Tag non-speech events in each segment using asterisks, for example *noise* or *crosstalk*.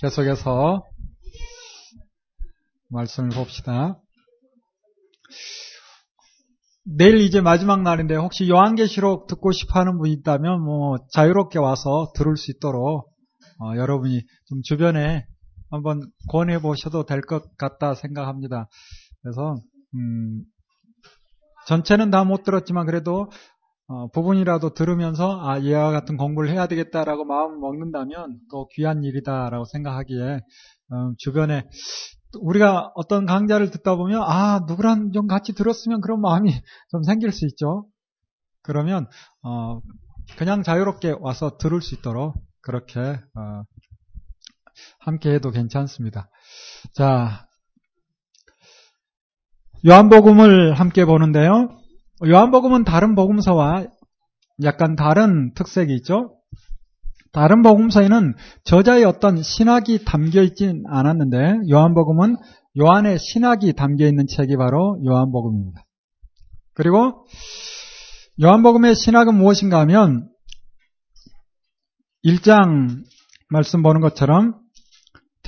계속해서 말씀을 봅시다. 내일 이제 마지막 날인데 혹시 요한계시록 듣고 싶어 하는 분이 있다면 뭐 자유롭게 와서 들을 수 있도록 어, 여러분이 좀 주변에 한번 권해 보셔도 될 것 같다 생각합니다. 그래서 음, 전체는 다 못 들었지만 그래도 어, 부분이라도 들으면서 아 이와 같은 공부를 해야 되겠다라고 마음 먹는다면 또 귀한 일이다라고 생각하기에 어, 주변에 우리가 어떤 강좌를 듣다 보면 아 누구랑 좀 같이 들었으면 그런 마음이 *laughs* 좀 생길 수 있죠. 그러면 어, 그냥 자유롭게 와서 들을 수 있도록 그렇게 어, 함께 해도 괜찮습니다. 자 요한복음을 함께 보는데요. 요한복음은 다른 복음서와 약간 다른 특색이 있죠. 다른 복음서에는 저자의 어떤 신학이 담겨 있진 않았는데 요한복음은 요한의 신학이 담겨 있는 책이 바로 요한복음입니다. 그리고 요한복음의 신학은 무엇인가 하면 1장 말씀 보는 것처럼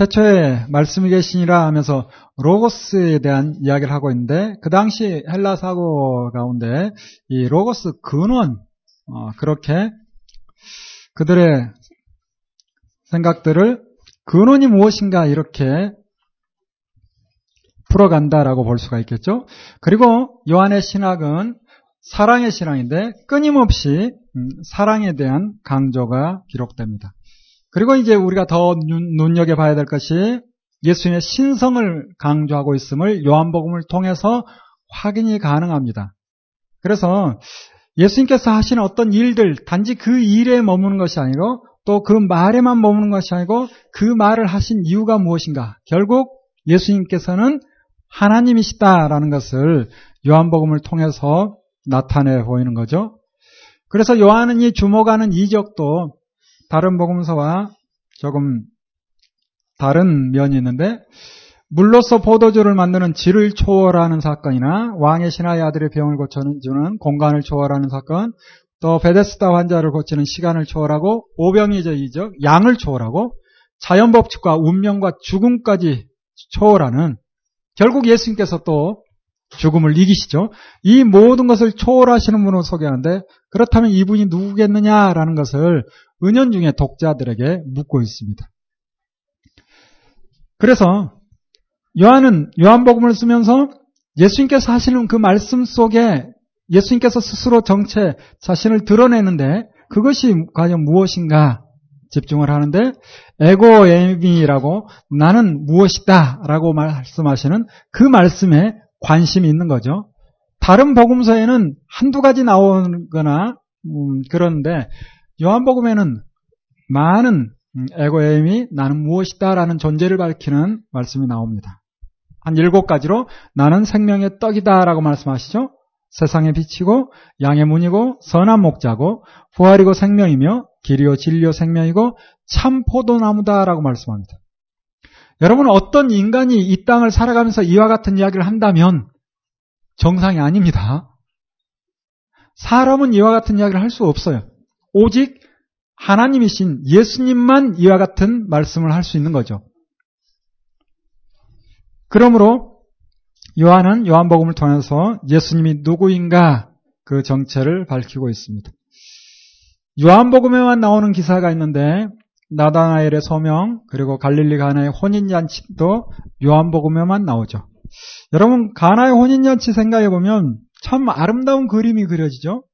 태초에 말씀이 계시니라 하면서 로고스에 대한 이야기를 하고 있는데 그 당시 헬라 사고 가운데 이 로고스 근원 어, 그렇게 그들의 생각들을 근원이 무엇인가 이렇게 풀어간다라고 볼 수가 있겠죠. 그리고 요한의 신학은 사랑의 신앙인데 끊임없이 음, 사랑에 대한 강조가 기록됩니다. 그리고 이제 우리가 더 눈여겨봐야 될 것이 예수님의 신성을 강조하고 있음을 요한복음을 통해서 확인이 가능합니다. 그래서 예수님께서 하시는 어떤 일들, 단지 그 일에 머무는 것이 아니고 또 그 말에만 머무는 것이 아니고 그 말을 하신 이유가 무엇인가. 결국 예수님께서는 하나님이시다라는 것을 요한복음을 통해서 나타내 보이는 거죠. 그래서 요한은 이 주목하는 이적도 다른 복음서와 조금 다른 면이 있는데 물로서 포도주를 만드는 질을 초월하는 사건이나 왕의 신하의 아들의 병을 고쳐주는 공간을 초월하는 사건 또 베데스다 환자를 고치는 시간을 초월하고 오병이저 이적 양을 초월하고 자연 법칙과 운명과 죽음까지 초월하는 결국 예수님께서 또 죽음을 이기시죠. 이 모든 것을 초월하시는 분을 소개하는데 그렇다면 이분이 누구겠느냐라는 것을 은연중에 독자들에게 묻고 있습니다. 그래서 요한은 요한복음을 쓰면서 예수님께서 하시는 그 말씀 속에 예수님께서 스스로 정체 자신을 드러내는데 그것이 과연 무엇인가 집중을 하는데 에고 에미라고 나는 무엇이다라고 말씀하시는 그 말씀에 관심이 있는 거죠. 다른 복음서에는 한두 가지 나오거나 음, 그런데 요한복음에는 많은 에고엠이 나는 무엇이다라는 존재를 밝히는 말씀이 나옵니다. 한 일곱 가지로 나는 생명의 떡이다라고 말씀하시죠. 세상에 비치고 양의 문이고 선한 목자고 부활이고 생명이며 길이요 진리요 생명이고 참 포도나무다라고 말씀합니다. 여러분 어떤 인간이 이 땅을 살아가면서 이와 같은 이야기를 한다면 정상이 아닙니다. 사람은 이와 같은 이야기를 할 수 없어요. 오직 하나님이신 예수님만 이와 같은 말씀을 할 수 있는 거죠. 그러므로 요한은 요한복음을 통해서 예수님이 누구인가 그 정체를 밝히고 있습니다. 요한복음에만 나오는 기사가 있는데 나다나엘의 소명 그리고 갈릴리 가나의 혼인잔치도 요한복음에만 나오죠. 여러분 가나의 혼인잔치 생각해 보면 참 아름다운 그림이 그려지죠.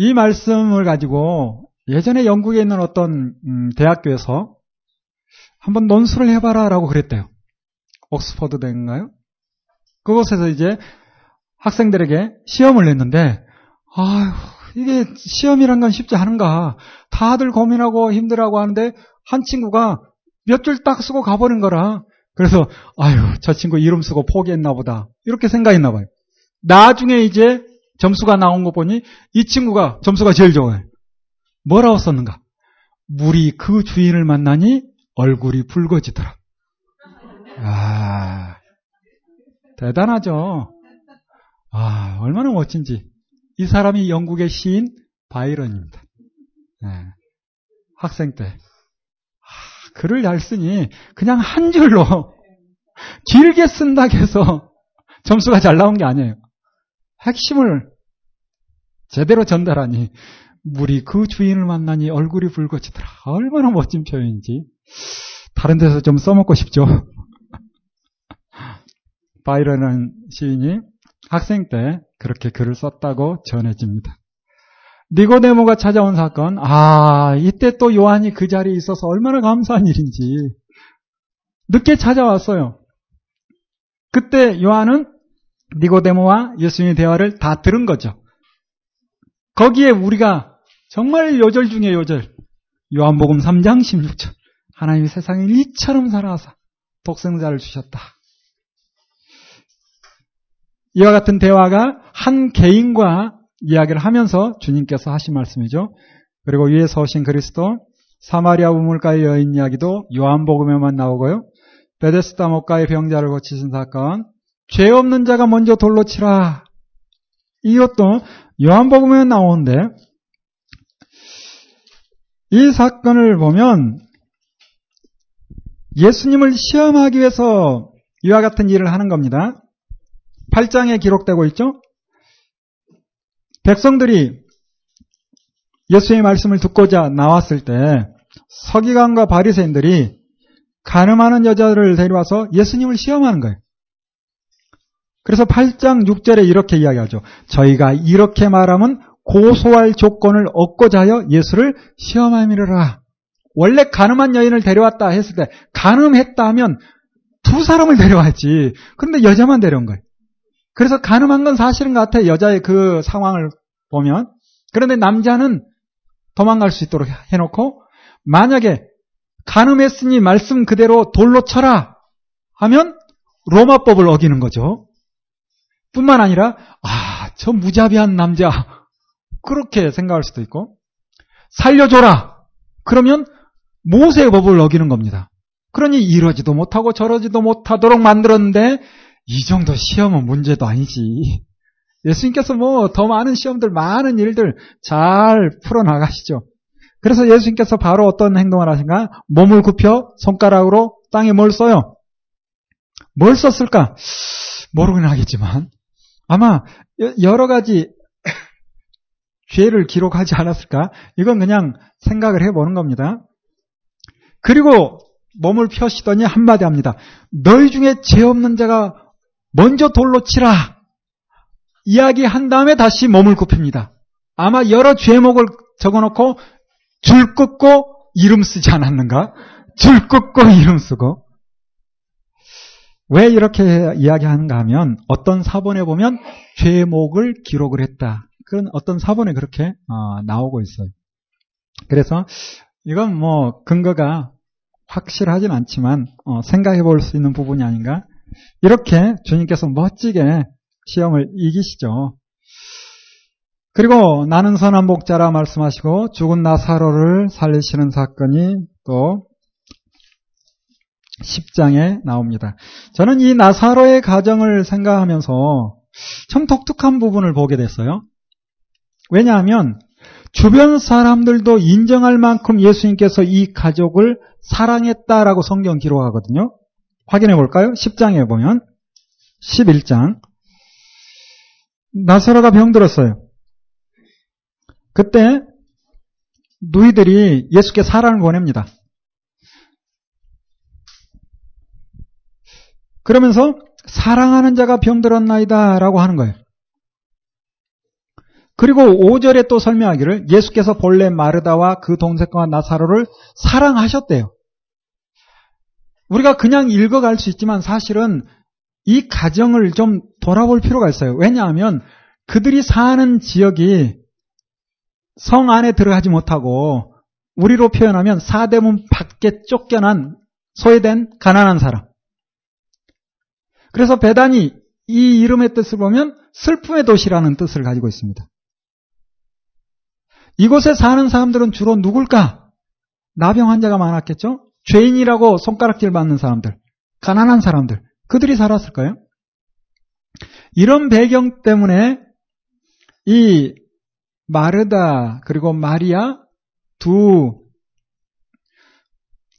이 말씀을 가지고 예전에 영국에 있는 어떤 음, 대학교에서 한번 논술을 해봐라라고 그랬대요. 옥스퍼드 대인가요? 그곳에서 이제 학생들에게 시험을 냈는데 아휴 이게 시험이란 건 쉽지 않은가. 다들 고민하고 힘들어하고 하는데 한 친구가 몇 줄 딱 쓰고 가버린 거라. 그래서 아유 저 친구 이름 쓰고 포기했나 보다. 이렇게 생각했나 봐요. 나중에 이제 점수가 나온 거 보니 이 친구가 점수가 제일 좋아요. 뭐라고 썼는가? 물이 그 주인을 만나니 얼굴이 붉어지더라. 아, 대단하죠? 아, 얼마나 멋진지. 이 사람이 영국의 시인 바이런입니다. 네. 학생 때. 아, 글을 잘 쓰니 그냥 한 줄로 *laughs* 길게 쓴다 해서 점수가 잘 나온 게 아니에요. 핵심을 제대로 전달하니 물이 그 주인을 만나니 얼굴이 붉어지더라. 얼마나 멋진 표현인지. 다른 데서 좀 써먹고 싶죠. *laughs* 바이런은 시인이 학생 때 그렇게 글을 썼다고 전해집니다. 니고데모가 찾아온 사건, 아, 이때 또 요한이 그 자리에 있어서 얼마나 감사한 일인지. 늦게 찾아왔어요. 그때 요한은 니고데모와 예수님의 대화를 다 들은 거죠. 거기에 우리가 정말 요절 중에 요절. 요한복음 3장 16절. 하나님이 세상을 이처럼 사랑하사 독생자를 주셨다. 이와 같은 대화가 한 개인과 이야기를 하면서 주님께서 하신 말씀이죠. 그리고 위에 서신 그리스도, 사마리아 우물가의 여인 이야기도 요한복음에만 나오고요. 베데스다 목가의 병자를 고치신 사건, 죄 없는 자가 먼저 돌로 치라. 이것도 요한복음에 나오는데 이 사건을 보면 예수님을 시험하기 위해서 이와 같은 일을 하는 겁니다. 8장에 기록되고 있죠. 백성들이 예수의 말씀을 듣고자 나왔을 때 서기관과 바리새인들이 가늠하는 여자를 데려와서 예수님을 시험하는 거예요. 그래서 8장 6절에 이렇게 이야기하죠. 저희가 이렇게 말하면 고소할 조건을 얻고자 하여 예수를 시험함이라. 원래 가늠한 여인을 데려왔다 했을 때 가늠했다 하면 두 사람을 데려왔지. 그런데 여자만 데려온 거예요. 그래서 가늠한 건 사실인 것 같아요. 여자의 그 상황을 보면. 그런데 남자는 도망갈 수 있도록 해놓고 만약에 가늠했으니 말씀 그대로 돌로 쳐라 하면 로마법을 어기는 거죠. 뿐만 아니라 아, 저 무자비한 남자 그렇게 생각할 수도 있고 살려줘라 그러면 모세의 법을 어기는 겁니다. 그러니 이러지도 못하고 저러지도 못하도록 만들었는데 이 정도 시험은 문제도 아니지. 예수님께서 뭐 더 많은 시험들, 많은 일들 잘 풀어나가시죠. 그래서 예수님께서 바로 어떤 행동을 하신가? 몸을 굽혀 손가락으로 땅에 뭘 써요? 뭘 썼을까? 모르긴 하겠지만 아마 여러 가지 *laughs* 죄를 기록하지 않았을까? 이건 그냥 생각을 해보는 겁니다. 그리고 몸을 펴시더니 한마디 합니다. 너희 중에 죄 없는 자가 먼저 돌로 치라. 이야기한 다음에 다시 몸을 굽힙니다. 아마 여러 죄목을 적어놓고 줄 긋고 이름 쓰지 않았는가? 줄 긋고 이름 쓰고. 왜 이렇게 이야기하는가 하면 어떤 사본에 보면 죄목을 기록을 했다. 그런 어떤 사본에 그렇게 어, 나오고 있어요. 그래서 이건 뭐 근거가 확실하진 않지만 어, 생각해 볼 수 있는 부분이 아닌가. 이렇게 주님께서 멋지게 시험을 이기시죠. 그리고 나는 선한 목자라 말씀하시고 죽은 나사로를 살리시는 사건이 또 10장에 나옵니다. 저는 이 나사로의 가정을 생각하면서 참 독특한 부분을 보게 됐어요. 왜냐하면 주변 사람들도 인정할 만큼 예수님께서 이 가족을 사랑했다라고 성경 기록하거든요. 확인해 볼까요? 10장에 보면 11장 나사로가 병들었어요. 그때 누이들이 예수께 사랑을 보냅니다. 그러면서 사랑하는 자가 병들었나이다 라고 하는 거예요. 그리고 5절에 또 설명하기를 예수께서 본래 마르다와 그 동생과 나사로를 사랑하셨대요. 우리가 그냥 읽어갈 수 있지만 사실은 이 가정을 좀 돌아볼 필요가 있어요. 왜냐하면 그들이 사는 지역이 성 안에 들어가지 못하고 우리로 표현하면 사대문 밖에 쫓겨난 소외된 가난한 사람. 그래서 배단이 이 이름의 뜻을 보면 슬픔의 도시라는 뜻을 가지고 있습니다. 이곳에 사는 사람들은 주로 누굴까? 나병 환자가 많았겠죠? 죄인이라고 손가락질 받는 사람들, 가난한 사람들, 그들이 살았을까요? 이런 배경 때문에 이 마르다 그리고 마리아 두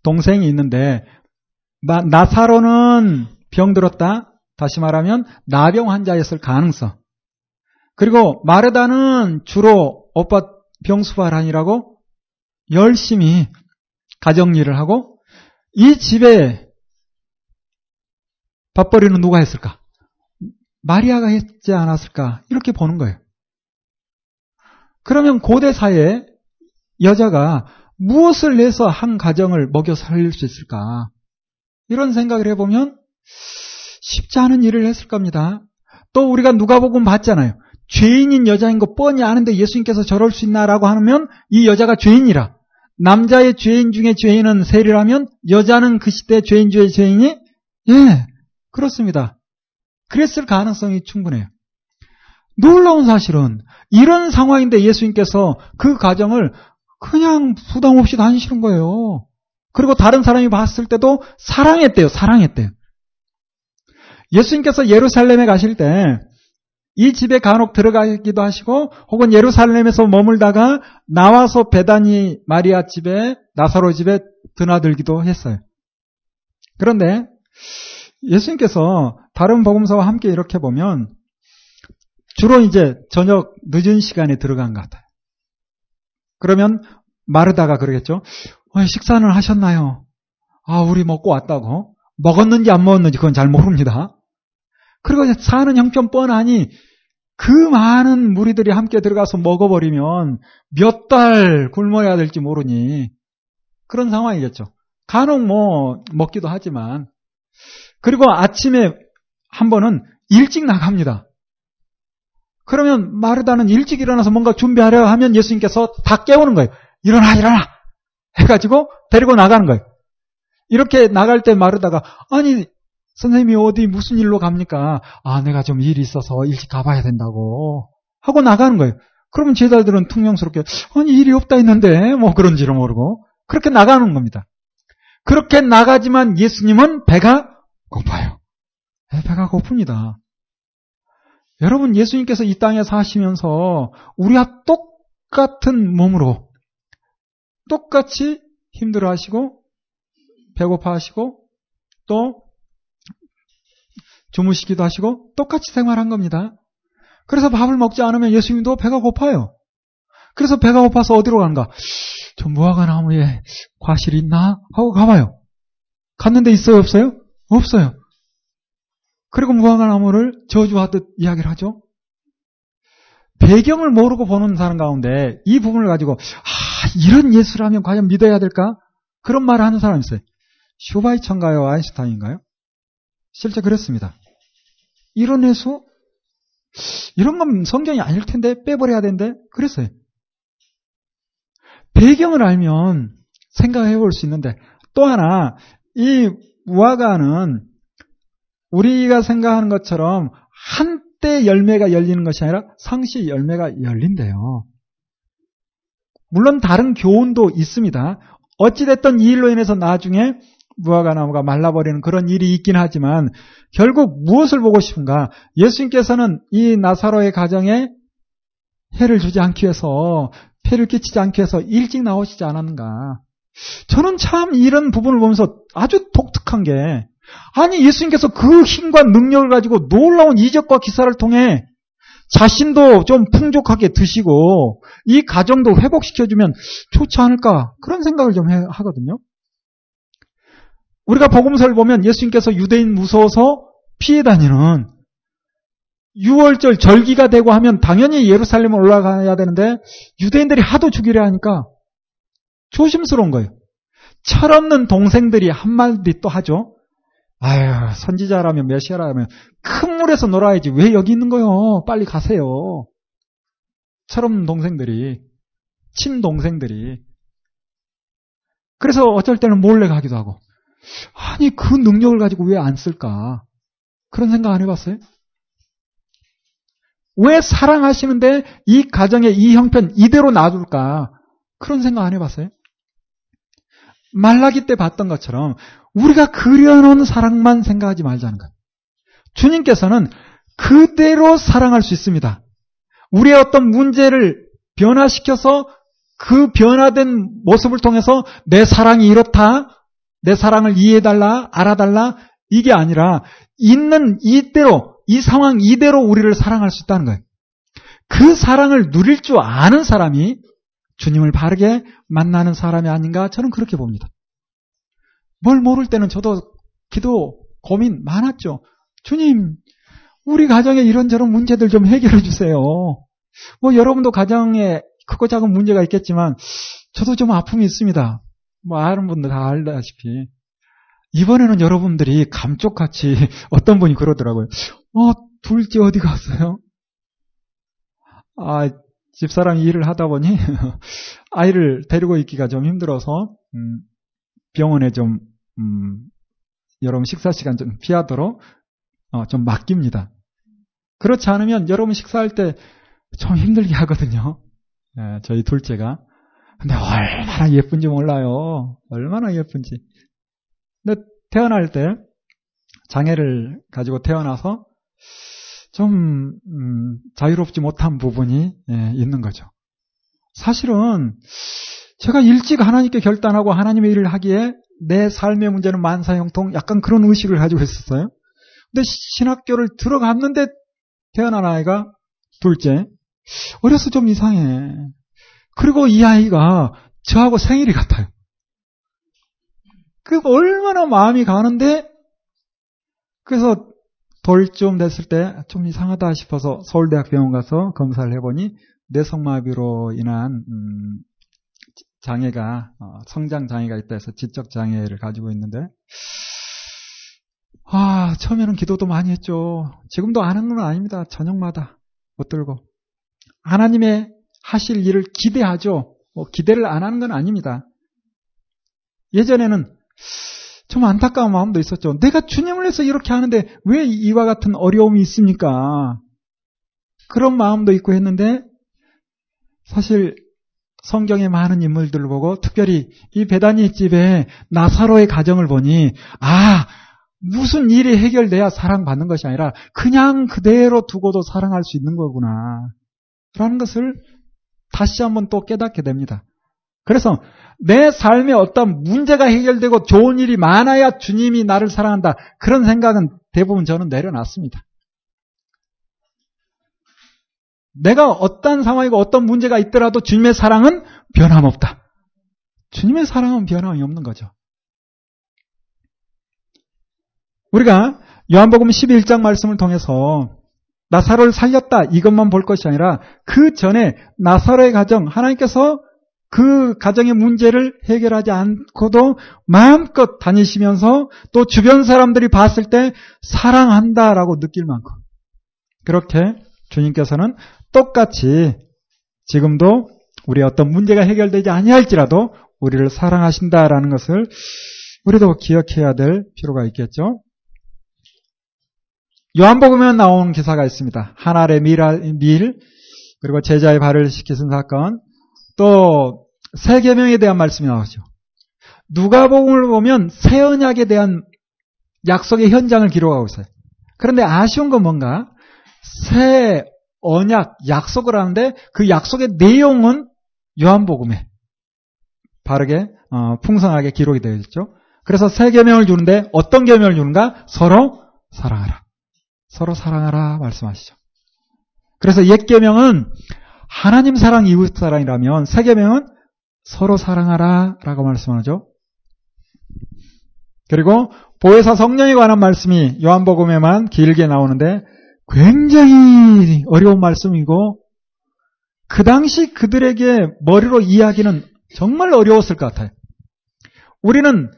동생이 있는데 나사로는 병들었다. 다시 말하면 나병 환자였을 가능성. 그리고 마르다는 주로 오빠 병수발하니라고 열심히 가정일을 하고 이 집에 밥벌이는 누가 했을까? 마리아가 했지 않았을까? 이렇게 보는 거예요. 그러면 고대 사회에 여자가 무엇을 내서 한 가정을 먹여 살릴 수 있을까? 이런 생각을 해보면 쉽지 않은 일을 했을 겁니다. 또 우리가 누가복음 봤잖아요. 죄인인 여자인 거 뻔히 아는데 예수님께서 저럴 수 있나라고 하면 이 여자가 죄인이라. 남자의 죄인 중에 죄인은 세리라면 여자는 그 시대 죄인 중에 죄인이 예 그렇습니다. 그랬을 가능성이 충분해요. 놀라운 사실은 이런 상황인데 예수님께서 그 가정을 그냥 부담 없이 다니시는 거예요. 그리고 다른 사람이 봤을 때도 사랑했대요. 사랑했대요. 예수님께서 예루살렘에 가실 때 이 집에 간혹 들어가기도 하시고 혹은 예루살렘에서 머물다가 나와서 베다니 마리아 집에 나사로 집에 드나들기도 했어요. 그런데 예수님께서 다른 복음서와 함께 이렇게 보면 주로 이제 저녁 늦은 시간에 들어간 것 같아요. 그러면 마르다가 그러겠죠. 어, 식사는 하셨나요? 아, 우리 먹고 왔다고. 먹었는지 안 먹었는지 그건 잘 모릅니다. 그리고 사는 형편 뻔하니 그 많은 무리들이 함께 들어가서 먹어버리면 몇 달 굶어야 될지 모르니 그런 상황이겠죠. 간혹 뭐 먹기도 하지만 그리고 아침에 한 번은 일찍 나갑니다. 그러면 마르다는 일찍 일어나서 뭔가 준비하려 하면 예수님께서 다 깨우는 거예요. 일어나, 일어나! 해가지고 데리고 나가는 거예요. 이렇게 나갈 때 마르다가, 아니, 선생님이 어디 무슨 일로 갑니까? 아, 내가 좀 일이 있어서 일찍 가봐야 된다고. 하고 나가는 거예요. 그러면 제자들은 퉁명스럽게, 아니, 일이 없다 했는데, 뭐 그런지를 모르고. 그렇게 나가는 겁니다. 그렇게 나가지만 예수님은 배가 고파요. 네, 배가 고픕니다. 여러분, 예수님께서 이 땅에 사시면서 우리와 똑같은 몸으로 똑같이 힘들어 하시고, 배고파 하시고, 또 주무시기도 하시고, 똑같이 생활한 겁니다. 그래서 밥을 먹지 않으면 예수님도 배가 고파요. 그래서 배가 고파서 어디로 가는가? 저 무화과 나무에 과실이 있나? 하고 가봐요. 갔는데 있어요, 없어요? 없어요. 그리고 무화과 나무를 저주하듯 이야기를 하죠. 배경을 모르고 보는 사람 가운데 이 부분을 가지고 아 이런 예수라면 과연 믿어야 될까? 그런 말을 하는 사람이 있어요. 슈바이처인가요? 아인슈타인인가요? 실제 그랬습니다. 이런 예수? 이런 건 성경이 아닐 텐데 빼버려야 되는데 그랬어요. 배경을 알면 생각해 볼 수 있는데 또 하나 이 무화과는 우리가 생각하는 것처럼 한때 열매가 열리는 것이 아니라 상시 열매가 열린대요. 물론 다른 교훈도 있습니다. 어찌됐든 이 일로 인해서 나중에 무화과 나무가 말라버리는 그런 일이 있긴 하지만 결국 무엇을 보고 싶은가? 예수님께서는 이 나사로의 가정에 해를 주지 않기 위해서 폐를 끼치지 않기 위해서 일찍 나오시지 않았는가? 저는 참 이런 부분을 보면서 아주 독특한 게 아니 예수님께서 그 힘과 능력을 가지고 놀라운 이적과 기사를 통해 자신도 좀 풍족하게 드시고 이 가정도 회복시켜주면 좋지 않을까 그런 생각을 좀 하거든요. 우리가 복음서를 보면 예수님께서 유대인 무서워서 피해 다니는 6월절 절기가 되고 하면 당연히 예루살렘에 올라가야 되는데 유대인들이 하도 죽이려 하니까 조심스러운 거예요. 철없는 동생들이 한마디 또 하죠. 아유, 선지자라면 메시아라면 큰 물에서 놀아야지. 왜 여기 있는 거요? 빨리 가세요. 철없는 동생들이, 친동생들이. 그래서 어쩔 때는 몰래 가기도 하고. 아니, 그 능력을 가지고 왜 안 쓸까? 그런 생각 안 해봤어요? 왜 사랑하시는데 이 가정의 이 형편 이대로 놔둘까? 그런 생각 안 해봤어요? 말라기 때 봤던 것처럼 우리가 그려놓은 사랑만 생각하지 말자는 것. 주님께서는 그대로 사랑할 수 있습니다. 우리의 어떤 문제를 변화시켜서 그 변화된 모습을 통해서 내 사랑이 이렇다, 내 사랑을 이해해달라, 알아달라, 이게 아니라 있는 이대로, 이 상황 이대로 우리를 사랑할 수 있다는 거예요. 그 사랑을 누릴 줄 아는 사람이 주님을 바르게 만나는 사람이 아닌가 저는 그렇게 봅니다. 뭘 모를 때는 저도 기도 고민 많았죠. 주님, 우리 가정에 이런저런 문제들 좀 해결해 주세요. 뭐 여러분도 가정에 크고 작은 문제가 있겠지만 저도 좀 아픔이 있습니다. 뭐 아는 분들 다 알다시피 이번에는 여러분들이 감쪽같이 *laughs* 어떤 분이 그러더라고요. 어 둘째 어디 갔어요? 아 집사람 일을 하다 보니 *laughs* 아이를 데리고 있기가 좀 힘들어서 음, 병원에 좀 음, 여러분 식사 시간 좀 피하도록 어, 좀 맡깁니다. 그렇지 않으면 여러분 식사할 때 좀 힘들게 하거든요. 예, 저희 둘째가. 근데 얼마나 예쁜지 몰라요. 얼마나 예쁜지. 근데 태어날 때 장애를 가지고 태어나서 좀 음, 자유롭지 못한 부분이 예, 있는 거죠. 사실은 제가 일찍 하나님께 결단하고 하나님의 일을 하기에 내 삶의 문제는 만사형통 약간 그런 의식을 가지고 있었어요. 근데 신학교를 들어갔는데 태어난 아이가 둘째. 어려서 좀 이상해. 그리고 이 아이가 저하고 생일이 같아요. 그 얼마나 마음이 가는데 그래서 돌쯤 됐을 때 좀 이상하다 싶어서 서울대학 병원 가서 검사를 해보니 뇌성마비로 인한 음, 장애가 어, 성장 장애가 있다 해서 지적 장애를 가지고 있는데 아 처음에는 기도도 많이 했죠. 지금도 안 하는 건 아닙니다. 저녁마다 못 들고 하나님의 하실 일을 기대하죠. 뭐 기대를 안 하는 건 아닙니다. 예전에는 좀 안타까운 마음도 있었죠. 내가 주님을 위해서 이렇게 하는데 왜 이와 같은 어려움이 있습니까? 그런 마음도 있고 했는데 사실 성경의 많은 인물들을 보고 특별히 이 베다니 집에 나사로의 가정을 보니 아 무슨 일이 해결돼야 사랑받는 것이 아니라 그냥 그대로 두고도 사랑할 수 있는 거구나 라는 것을 다시 한번 또 깨닫게 됩니다. 그래서 내 삶에 어떤 문제가 해결되고 좋은 일이 많아야 주님이 나를 사랑한다. 그런 생각은 대부분 저는 내려놨습니다. 내가 어떤 상황이고 어떤 문제가 있더라도 주님의 사랑은 변함없다. 주님의 사랑은 변함이 없는 거죠. 우리가 요한복음 11장 말씀을 통해서 나사로를 살렸다 이것만 볼 것이 아니라 그 전에 나사로의 가정 하나님께서 그 가정의 문제를 해결하지 않고도 마음껏 다니시면서 또 주변 사람들이 봤을 때 사랑한다라고 느낄 만큼 그렇게 주님께서는 똑같이 지금도 우리 어떤 문제가 해결되지 아니할지라도 우리를 사랑하신다라는 것을 우리도 기억해야 될 필요가 있겠죠. 요한복음에 나온 기사가 있습니다. 하나의 밀, 그리고 제자의 발을 시키신 사건, 또 세계명에 대한 말씀이 나오죠. 누가복음을 보면 새 언약에 대한 약속의 현장을 기록하고 있어요. 그런데 아쉬운 건 뭔가 새 언약 약속을 하는데 그 약속의 내용은 요한복음에 바르게 어, 풍성하게 기록이 되어 있죠. 그래서 새 계명을 주는데 어떤 계명을 주는가? 서로 사랑하라. 서로 사랑하라 말씀하시죠. 그래서 옛 계명은 하나님 사랑 이웃 사랑이라면 새 계명은 서로 사랑하라라고 말씀하죠. 그리고 보혜사 성령에 관한 말씀이 요한복음에만 길게 나오는데 굉장히 어려운 말씀이고 그 당시 그들에게 머리로 이야기는 정말 어려웠을 것 같아요. 우리는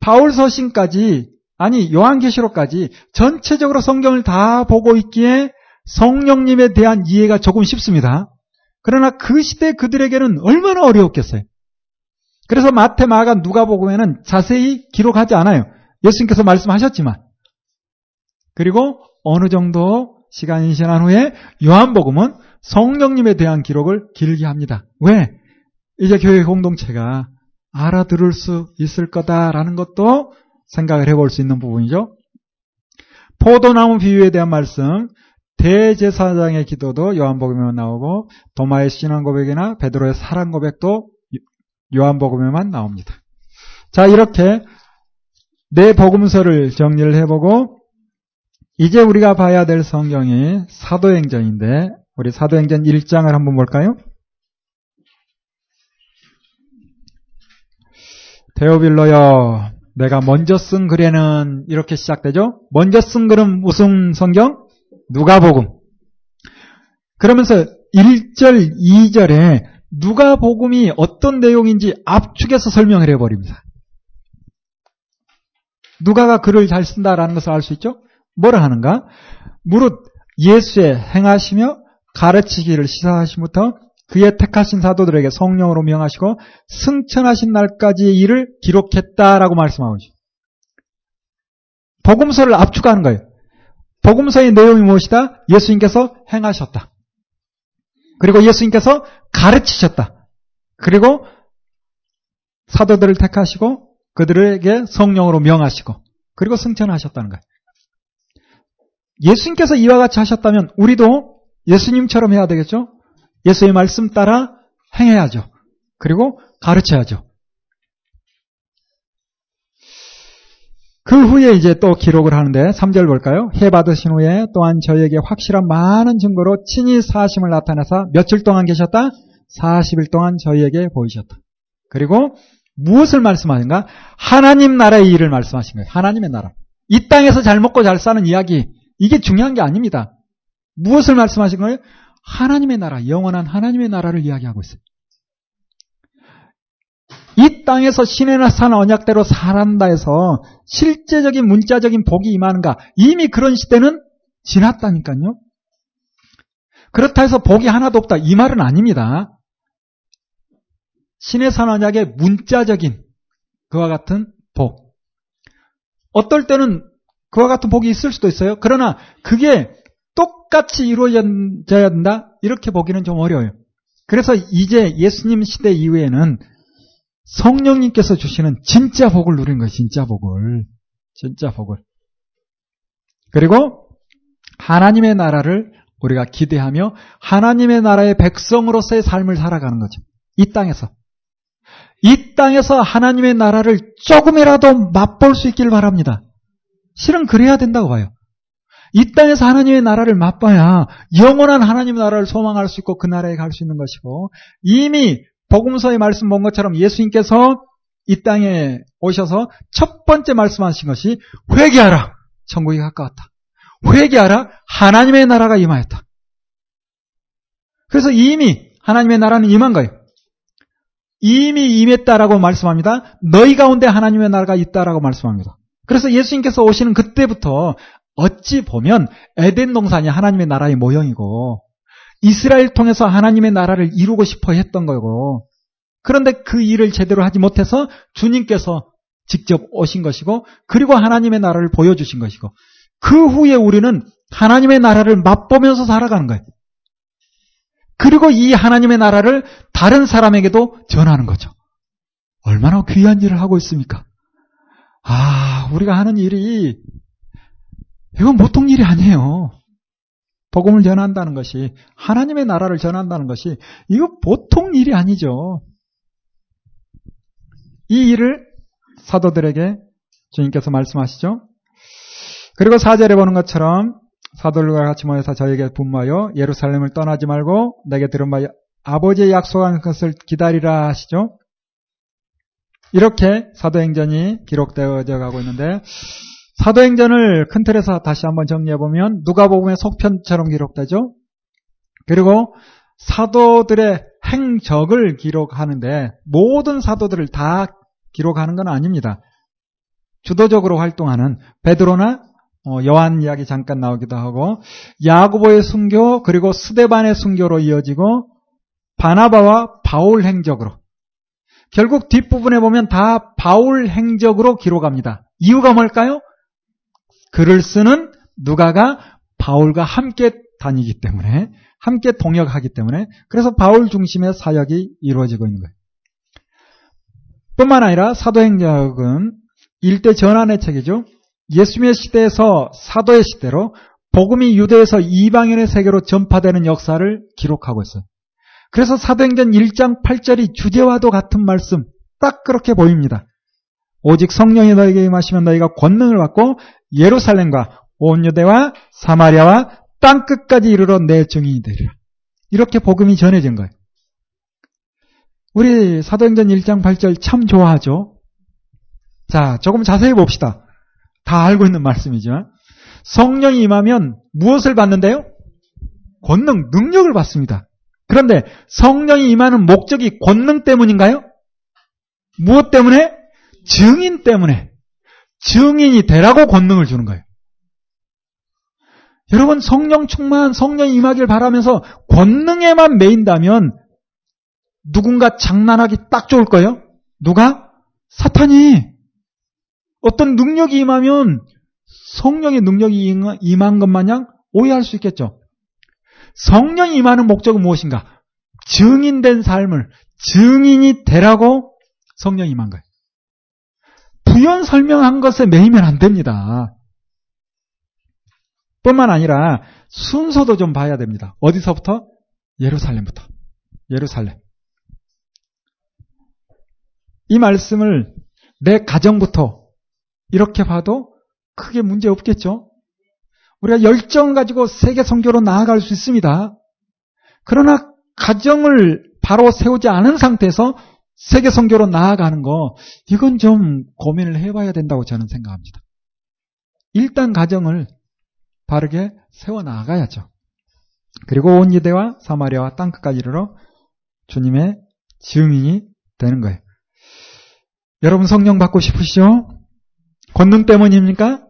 바울 서신까지 아니 요한계시록까지 전체적으로 성경을 다 보고 있기에 성령님에 대한 이해가 조금 쉽습니다. 그러나 그 시대 그들에게는 얼마나 어려웠겠어요. 그래서 마태, 마가, 누가복음에는 자세히 기록하지 않아요. 예수님께서 말씀하셨지만 그리고 어느 정도 시간이 지난 후에 요한복음은 성령님에 대한 기록을 길게 합니다. 왜? 이제 교회 공동체가 알아들을 수 있을 거다라는 것도 생각을 해볼 수 있는 부분이죠. 포도나무 비유에 대한 말씀, 대제사장의 기도도 요한복음에만 나오고 도마의 신앙 고백이나 베드로의 사랑 고백도 요한복음에만 나옵니다. 자 이렇게 내 복음서를 정리를 해보고 이제 우리가 봐야 될 성경이 사도행전인데 우리 사도행전 1장을 한번 볼까요? 데오빌로여 내가 먼저 쓴 글에는 이렇게 시작되죠. 먼저 쓴 글은 무슨 성경? 누가복음. 그러면서 1절, 2절에 누가복음이 어떤 내용인지 압축해서 설명을 해버립니다. 누가가 글을 잘 쓴다라는 것을 알 수 있죠? 뭐를 하는가? 무릇 예수의 행하시며 가르치기를 시사하심부터 그의 택하신 사도들에게 성령으로 명하시고 승천하신 날까지의 일을 기록했다라고 말씀하고 있죠. 복음서를 압축하는 거예요. 복음서의 내용이 무엇이다? 예수님께서 행하셨다. 그리고 예수님께서 가르치셨다. 그리고 사도들을 택하시고 그들에게 성령으로 명하시고 그리고 승천하셨다는 거예요. 예수님께서 이와 같이 하셨다면 우리도 예수님처럼 해야 되겠죠? 예수의 말씀 따라 행해야죠. 그리고 가르쳐야죠. 그 후에 이제 또 기록을 하는데 3절 볼까요? 해 받으신 후에 또한 저에게 확실한 많은 증거로 친히 사심을 나타내사 며칠 동안 계셨다? 40일 동안 저희에게 보이셨다. 그리고 무엇을 말씀하신가? 하나님 나라의 일을 말씀하신 거예요. 하나님의 나라. 이 땅에서 잘 먹고 잘 사는 이야기. 이게 중요한 게 아닙니다. 무엇을 말씀하신 거예요? 하나님의 나라, 영원한 하나님의 나라를 이야기하고 있어요. 이 땅에서 신의 산 언약대로 살한다 해서 실제적인 문자적인 복이 임하는가? 이미 그런 시대는 지났다니까요. 그렇다 해서 복이 하나도 없다. 이 말은 아닙니다. 신의 산 언약의 문자적인 그와 같은 복. 어떨 때는 그와 같은 복이 있을 수도 있어요. 그러나 그게 똑같이 이루어져야 된다? 이렇게 보기는 좀 어려워요. 그래서 이제 예수님 시대 이후에는 성령님께서 주시는 진짜 복을 누린 거예요. 진짜 복을. 진짜 복을. 그리고 하나님의 나라를 우리가 기대하며 하나님의 나라의 백성으로서의 삶을 살아가는 거죠. 이 땅에서. 이 땅에서 하나님의 나라를 조금이라도 맛볼 수 있길 바랍니다. 실은 그래야 된다고 봐요. 이 땅에서 하나님의 나라를 맛봐야 영원한 하나님의 나라를 소망할 수 있고 그 나라에 갈 수 있는 것이고 이미 복음서의 말씀 본 것처럼 예수님께서 이 땅에 오셔서 첫 번째 말씀하신 것이 회개하라. 천국이 가까웠다. 회개하라. 하나님의 나라가 임하였다. 그래서 이미 하나님의 나라는 임한 거예요. 이미 임했다라고 말씀합니다. 너희 가운데 하나님의 나라가 있다라고 말씀합니다. 그래서 예수님께서 오시는 그때부터 어찌 보면 에덴 동산이 하나님의 나라의 모형이고 이스라엘 통해서 하나님의 나라를 이루고 싶어 했던 거고 그런데 그 일을 제대로 하지 못해서 주님께서 직접 오신 것이고 그리고 하나님의 나라를 보여주신 것이고 그 후에 우리는 하나님의 나라를 맛보면서 살아가는 거예요. 그리고 이 하나님의 나라를 다른 사람에게도 전하는 거죠. 얼마나 귀한 일을 하고 있습니까? 아, 우리가 하는 일이 이건 보통 일이 아니에요. 복음을 전한다는 것이 하나님의 나라를 전한다는 것이 이거 보통 일이 아니죠. 이 일을 사도들에게 주님께서 말씀하시죠. 그리고 사절에 보는 것처럼 사도들과 같이 모여서 저에게 분모하여 예루살렘을 떠나지 말고 내게 들은 바 아버지의 약속한 것을 기다리라 하시죠. 이렇게 사도행전이 기록되어져 가고 있는데 사도행전을 큰 틀에서 다시 한번 정리해보면 누가복음의 속편처럼 기록되죠. 그리고 사도들의 행적을 기록하는데 모든 사도들을 다 기록하는 건 아닙니다. 주도적으로 활동하는 베드로나 어, 요한 이야기 잠깐 나오기도 하고 야구보의 순교 그리고 스데반의 순교로 이어지고 바나바와 바울 행적으로 결국 뒷부분에 보면 다 바울 행적으로 기록합니다. 이유가 뭘까요? 글을 쓰는 누가가 바울과 함께 다니기 때문에 함께 동역하기 때문에 그래서 바울 중심의 사역이 이루어지고 있는 거예요. 뿐만 아니라 사도행적은 일대 전환의 책이죠. 예수님의 시대에서 사도의 시대로 복음이 유대에서 이방인의 세계로 전파되는 역사를 기록하고 있어요. 그래서 사도행전 1장 8절이 주제와도 같은 말씀 딱 그렇게 보입니다. 오직 성령이 너에게 임하시면 너희가 권능을 받고 예루살렘과 온 유대와 사마리아와 땅 끝까지 이르러 내 증인이 되리라. 이렇게 복음이 전해진 거예요. 우리 사도행전 1장 8절 참 좋아하죠. 자, 조금 자세히 봅시다. 다 알고 있는 말씀이지만 성령이 임하면 무엇을 받는데요? 권능, 능력을 받습니다. 그런데 성령이 임하는 목적이 권능 때문인가요? 무엇 때문에? 증인 때문에. 증인이 되라고 권능을 주는 거예요. 여러분 성령 충만 성령이 임하길 바라면서 권능에만 매인다면 누군가 장난하기 딱 좋을 거예요. 누가? 사탄이 어떤 능력이 임하면 성령의 능력이 임한 것 마냥 오해할 수 있겠죠. 성령이 임하는 목적은 무엇인가? 증인된 삶을 증인이 되라고 성령이 임한 거예요. 부연 설명한 것에 매이면 안 됩니다. 뿐만 아니라 순서도 좀 봐야 됩니다. 어디서부터? 예루살렘부터. 예루살렘. 이 말씀을 내 가정부터 이렇게 봐도 크게 문제 없겠죠? 우리가 열정 가지고 세계 선교로 나아갈 수 있습니다. 그러나 가정을 바로 세우지 않은 상태에서 세계 선교로 나아가는 거 이건 좀 고민을 해봐야 된다고 저는 생각합니다. 일단 가정을 바르게 세워 나가야죠. 그리고 온 유대와 사마리아와 땅끝까지 이르러 주님의 증인이 되는 거예요. 여러분 성령 받고 싶으시죠? 권능 때문입니까?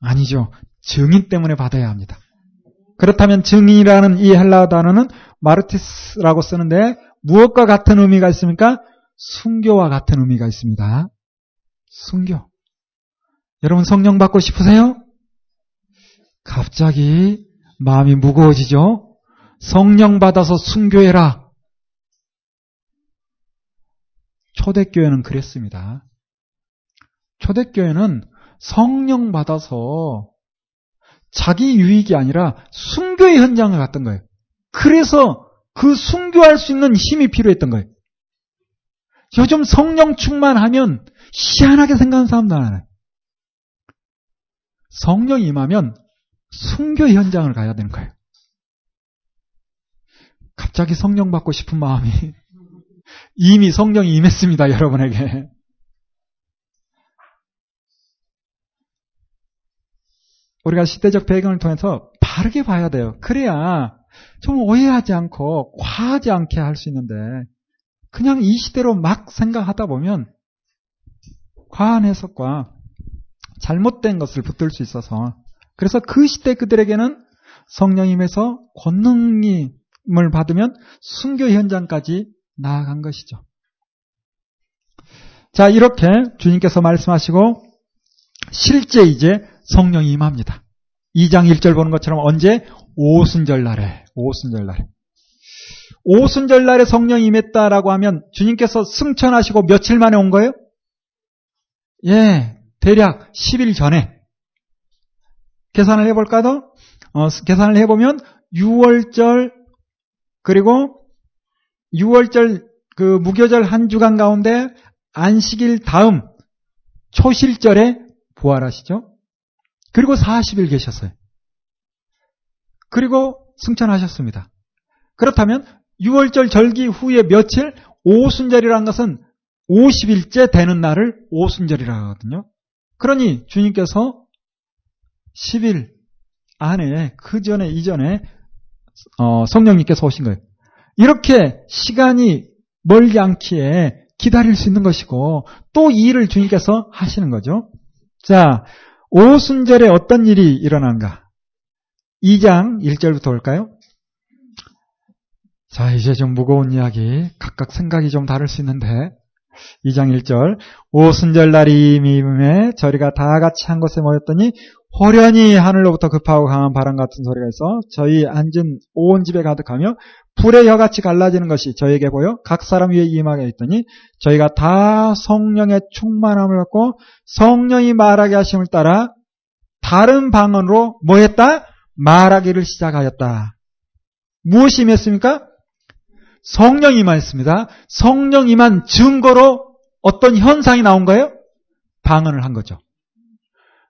아니죠. 증인 때문에 받아야 합니다. 그렇다면 증인이라는 이 헬라어 단어는 마르티스라고 쓰는데 무엇과 같은 의미가 있습니까? 순교와 같은 의미가 있습니다. 순교. 여러분 성령 받고 싶으세요? 갑자기 마음이 무거워지죠? 성령 받아서 순교해라. 초대교회는 그랬습니다. 초대교회는 성령 받아서 자기 유익이 아니라 순교의 현장을 갔던 거예요. 그래서 그 순교할 수 있는 힘이 필요했던 거예요. 요즘 성령 충만하면 희한하게 생각하는 사람도 많아요. 성령 임하면 순교 현장을 가야 되는 거예요. 갑자기 성령 받고 싶은 마음이 *laughs* 이미 성령이 임했습니다, 여러분에게. 우리가 시대적 배경을 통해서 바르게 봐야 돼요. 그래야 좀 오해하지 않고 과하지 않게 할 수 있는데 그냥 이 시대로 막 생각하다 보면 과한 해석과 잘못된 것을 붙들 수 있어서 그래서 그 시대 그들에게는 성령임에서 권능임을 받으면 순교 현장까지 나아간 것이죠. 자, 이렇게 주님께서 말씀하시고 실제 이제 성령이 임합니다. 2장 1절 보는 것처럼 언제? 오순절 날에. 오순절 날에. 오순절 날에 성령이 임했다라고 하면 주님께서 승천하시고 며칠 만에 온 거예요? 예, 대략 10일 전에. 계산을 해볼까도? 어, 계산을 해보면 6월절 그리고 6월절 그 무교절 한 주간 가운데 안식일 다음 초실절에 부활하시죠? 그리고 40일 계셨어요. 그리고 승천하셨습니다. 그렇다면 6월절 절기 후에 며칠 오순절이라는 것은 50일째 되는 날을 오순절이라 하거든요. 그러니 주님께서 10일 안에 그 전에 이전에 어, 성령님께서 오신 거예요. 이렇게 시간이 멀지 않기에 기다릴 수 있는 것이고 또 이 일을 주님께서 하시는 거죠. 자, 오순절에 어떤 일이 일어난가? 2장 1절부터 볼까요? 자, 이제 좀 무거운 이야기, 각각 생각이 좀 다를 수 있는데, 2장 1절, 오순절 날이 임임에 저리가 다 같이 한 곳에 모였더니, 호련히 하늘로부터 급하고 강한 바람 같은 소리가 있어 저희 앉은 온 집에 가득하며 불의 혀같이 갈라지는 것이 저에게 보여 각 사람 위에 임하게 있더니 저희가 다 성령의 충만함을 갖고 성령이 말하게 하심을 따라 다른 방언으로 뭐 했다? 말하기를 시작하였다. 무엇이 임했습니까? 성령이 임했습니다. 성령이만 증거로 어떤 현상이 나온 거예요? 방언을 한 거죠.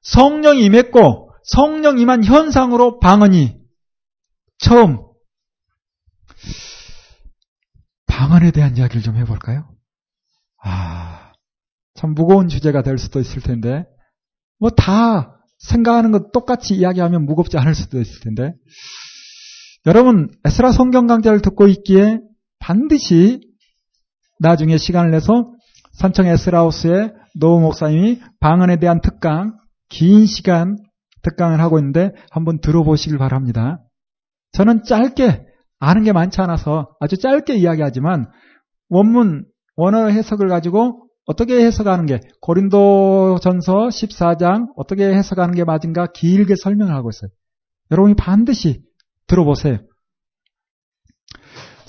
성령이 임했고 성령 임한 현상으로 방언이 처음 방언에 대한 이야기를 좀 해볼까요? 아, 참 무거운 주제가 될 수도 있을 텐데, 뭐 다 생각하는 것 똑같이 이야기하면 무겁지 않을 수도 있을 텐데, 여러분, 에스라 성경 강좌를 듣고 있기에 반드시 나중에 시간을 내서 산청 에스라우스의 노우 목사님이 방언에 대한 특강, 긴 시간 특강을 하고 있는데 한번 들어보시길 바랍니다. 저는 짧게 아는 게 많지 않아서 아주 짧게 이야기하지만 원문 원어 해석을 가지고 어떻게 해석하는 게 고린도 전서 14장 어떻게 해석하는 게 맞은가 길게 설명을 하고 있어요. 여러분이 반드시 들어보세요.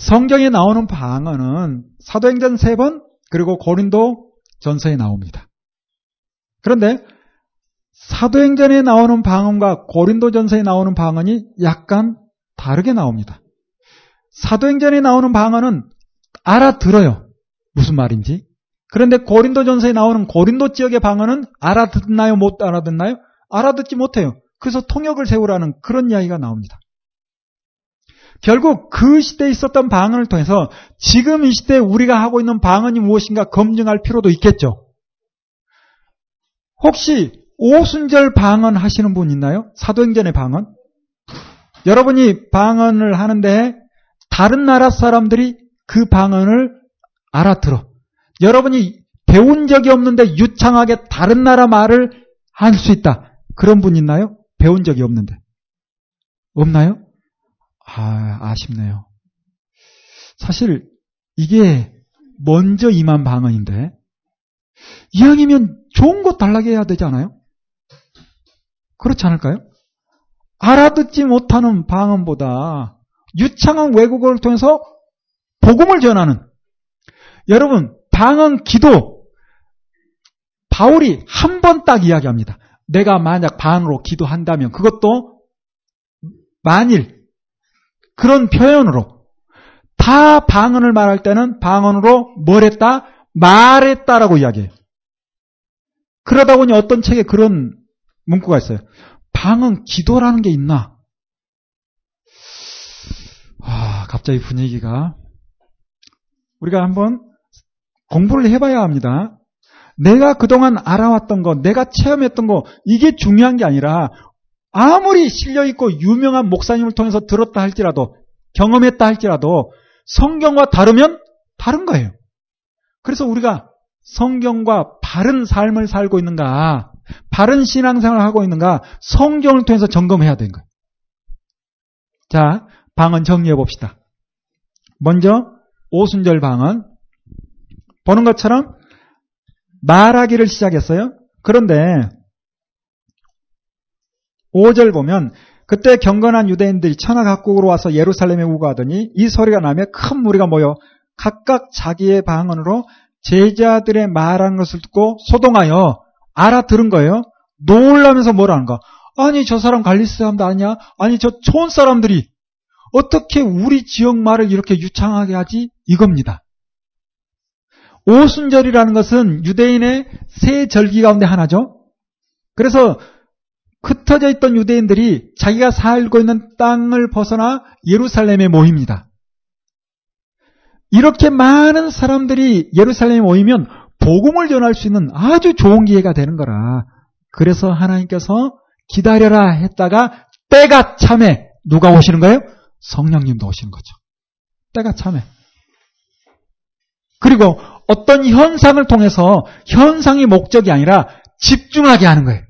성경에 나오는 방언은 사도행전 3번 그리고 고린도 전서에 나옵니다. 그런데 사도행전에 나오는 방언과 고린도 전서에 나오는 방언이 약간 다르게 나옵니다. 사도행전에 나오는 방언은 알아들어요. 무슨 말인지. 그런데 고린도 전서에 나오는 고린도 지역의 방언은 알아듣나요? 못 알아듣나요? 알아듣지 못해요. 그래서 통역을 세우라는 그런 이야기가 나옵니다. 결국 그 시대에 있었던 방언을 통해서 지금 이 시대에 우리가 하고 있는 방언이 무엇인가 검증할 필요도 있겠죠. 혹시 오순절 방언 하시는 분 있나요? 사도행전의 방언? 여러분이 방언을 하는데 다른 나라 사람들이 그 방언을 알아들어. 여러분이 배운 적이 없는데 유창하게 다른 나라 말을 할 수 있다. 그런 분 있나요? 배운 적이 없는데. 없나요? 아, 아쉽네요. 사실 이게 먼저 임한 방언인데 이왕이면 좋은 것 달라게 해야 되지 않아요? 그렇지 않을까요? 알아듣지 못하는 방언보다 유창한 외국어를 통해서 복음을 전하는 여러분 방언 기도 바울이 한 번 딱 이야기합니다. 내가 만약 방언으로 기도한다면 그것도 만일 그런 표현으로 다 방언을 말할 때는 방언으로 뭘 했다? 말했다라고 이야기해요. 그러다 보니 어떤 책에 그런 문구가 있어요. 방언 기도라는 게 있나? 아, 갑자기 분위기가 우리가 한번 공부를 해봐야 합니다. 내가 그동안 알아왔던 거, 내가 체험했던 거, 이게 중요한 게 아니라 아무리 실려있고 유명한 목사님을 통해서 들었다 할지라도, 경험했다 할지라도 성경과 다르면 다른 거예요. 그래서 우리가 성경과 바른 삶을 살고 있는가, 바른 신앙생활을 하고 있는가, 성경을 통해서 점검해야 되는 거예요. 자, 방언 정리해 봅시다. 먼저 오순절 방언 보는 것처럼 말하기를 시작했어요. 그런데 5절 보면 그때 경건한 유대인들이 천하 각국으로 와서 예루살렘에 우거하더니 이 소리가 나며 큰 무리가 모여 각각 자기의 방언으로 제자들의 말하는 것을 듣고 소동하여 알아들은 거예요. 놀라면서 뭐라는가? 아니 저 사람 갈리스 사람도 아니야? 아니 저 촌 사람들이 어떻게 우리 지역 말을 이렇게 유창하게 하지? 이겁니다. 오순절이라는 것은 유대인의 세 절기 가운데 하나죠. 그래서 흩어져 있던 유대인들이 자기가 살고 있는 땅을 벗어나 예루살렘에 모입니다. 이렇게 많은 사람들이 예루살렘에 모이면 복음을 전할 수 있는 아주 좋은 기회가 되는 거라. 그래서 하나님께서 기다려라 했다가 때가 참에 누가 오시는 거예요? 성령님도 오시는 거죠. 때가 참에. 그리고 어떤 현상을 통해서 현상이 목적이 아니라 집중하게 하는 거예요.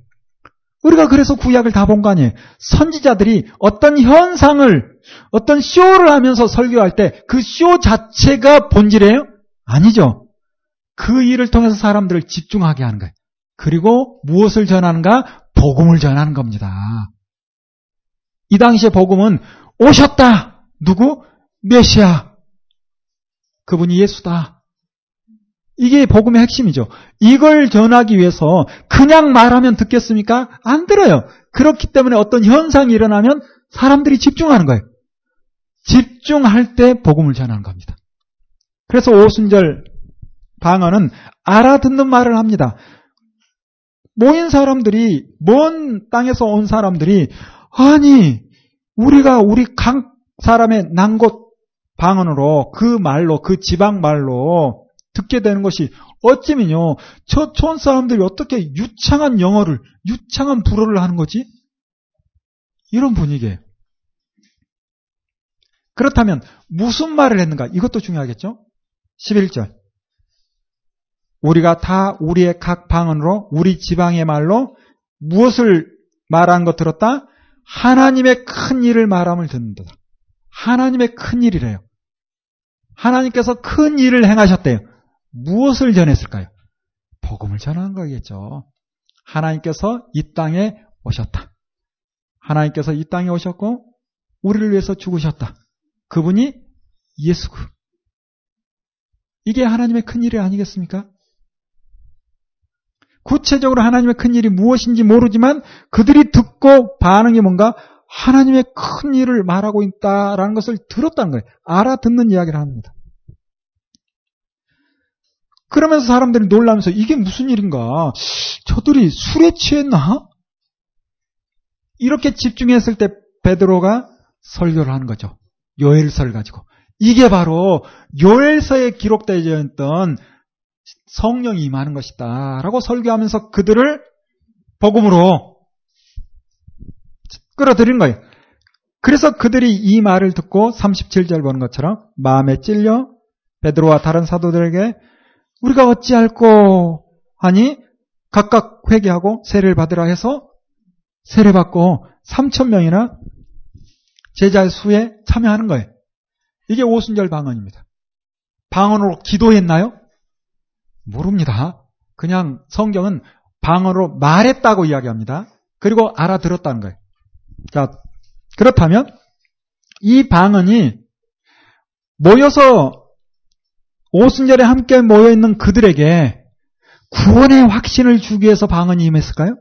우리가 그래서 구약을 다 본 거 아니에요. 선지자들이 어떤 현상을, 어떤 쇼를 하면서 설교할 때 그 쇼 자체가 본질이에요? 아니죠. 그 일을 통해서 사람들을 집중하게 하는 거예요. 그리고 무엇을 전하는가? 복음을 전하는 겁니다. 이 당시에 복음은 오셨다. 누구? 메시아. 그분이 예수다. 이게 복음의 핵심이죠. 이걸 전하기 위해서 그냥 말하면 듣겠습니까? 안 들어요. 그렇기 때문에 어떤 현상이 일어나면 사람들이 집중하는 거예요. 집중할 때 복음을 전하는 겁니다. 그래서 오순절 방언은 알아듣는 말을 합니다. 모인 사람들이, 먼 땅에서 온 사람들이, 아니, 우리가 우리 각 사람의 난 곳 방언으로 그 말로, 그 지방 말로 듣게 되는 것이 어찌면요, 저촌 사람들이 어떻게 유창한 영어를, 유창한 불어를 하는 거지? 이런 분위기예요. 그렇다면 무슨 말을 했는가? 이것도 중요하겠죠? 11절. 우리가 다 우리의 각 방언으로 우리 지방의 말로 무엇을 말한 것 들었다? 하나님의 큰 일을 말함을 듣는다. 하나님의 큰 일이래요. 하나님께서 큰 일을 행하셨대요. 무엇을 전했을까요? 복음을 전하는 거겠죠. 하나님께서 이 땅에 오셨다. 하나님께서 이 땅에 오셨고 우리를 위해서 죽으셨다. 그분이 예수구. 이게 하나님의 큰 일이 아니겠습니까? 구체적으로 하나님의 큰 일이 무엇인지 모르지만 그들이 듣고 반응이 뭔가 하나님의 큰 일을 말하고 있다라는 것을 들었다는 거예요. 알아듣는 이야기를 합니다. 그러면서 사람들이 놀라면서 이게 무슨 일인가? 저들이 술에 취했나? 이렇게 집중했을 때 베드로가 설교를 하는 거죠. 요엘서를 가지고. 이게 바로 요엘서에 기록되어 있던 성령이 임하는 것이다. 라고 설교하면서 그들을 복음으로 끌어들인 거예요. 그래서 그들이 이 말을 듣고 37절 보는 것처럼 마음에 찔려 베드로와 다른 사도들에게 우리가 어찌할꼬 하니 각각 회개하고 세례를 받으라 해서 세례 받고 3천 명이나 제자 수에 참여하는 거예요. 이게 오순절 방언입니다. 방언으로 기도했나요? 모릅니다. 그냥 성경은 방언으로 말했다고 이야기합니다. 그리고 알아들었다는 거예요. 자, 그렇다면 이 방언이 모여서 오순절에 함께 모여있는 그들에게 구원의 확신을 주기 위해서 방언이 임했을까요?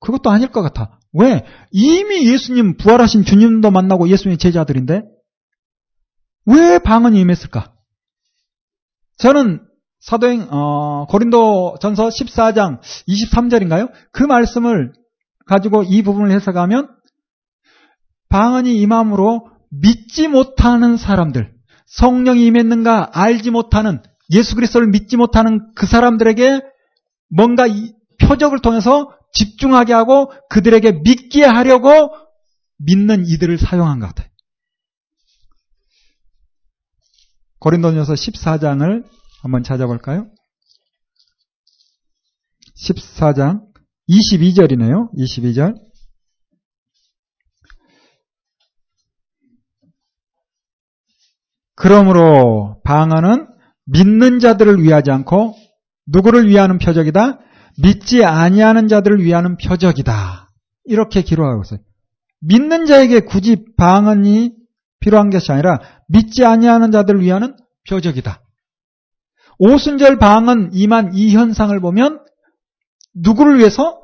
그것도 아닐 것 같아. 왜? 이미 예수님, 부활하신 주님도 만나고 예수님의 제자들인데, 왜 방언이 임했을까? 저는 사도행, 어, 고린도 전서 14장 23절인가요? 그 말씀을 가지고 이 부분을 해석하면, 방언이 임함으로 믿지 못하는 사람들, 성령이 임했는가 알지 못하는 예수 그리스도를 믿지 못하는 그 사람들에게 뭔가 표적을 통해서 집중하게 하고 그들에게 믿게 하려고 믿는 이들을 사용한 것 같아요. 고린도전서 14장을 한번 찾아볼까요? 14장 22절이네요. 22절. 그러므로 방언은 믿는 자들을 위하지 않고 누구를 위하는 표적이다? 믿지 아니하는 자들을 위하는 표적이다. 이렇게 기록하고 있어요. 믿는 자에게 굳이 방언이 필요한 것이 아니라 믿지 아니하는 자들을 위하는 표적이다. 오순절 방언 이만 이 현상을 보면 누구를 위해서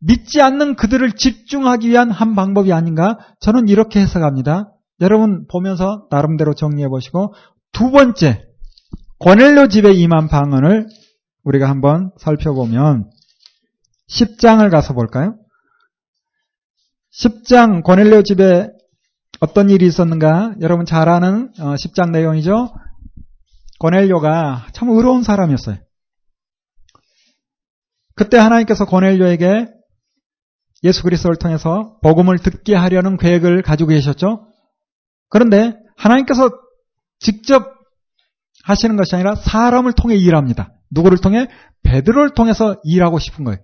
믿지 않는 그들을 집중하기 위한 한 방법이 아닌가 저는 이렇게 해석합니다. 여러분 보면서 나름대로 정리해 보시고 두 번째 고넬료 집에 임한 방언을 우리가 한번 살펴보면 10장을 가서 볼까요? 10장 고넬료 집에 어떤 일이 있었는가? 여러분 잘 아는 10장 어, 내용이죠. 고넬료가 참 의로운 사람이었어요. 그때 하나님께서 고넬료에게 예수 그리스도를 통해서 복음을 듣게 하려는 계획을 가지고 계셨죠. 그런데 하나님께서 직접 하시는 것이 아니라 사람을 통해 일합니다. 누구를 통해? 베드로를 통해서 일하고 싶은 거예요.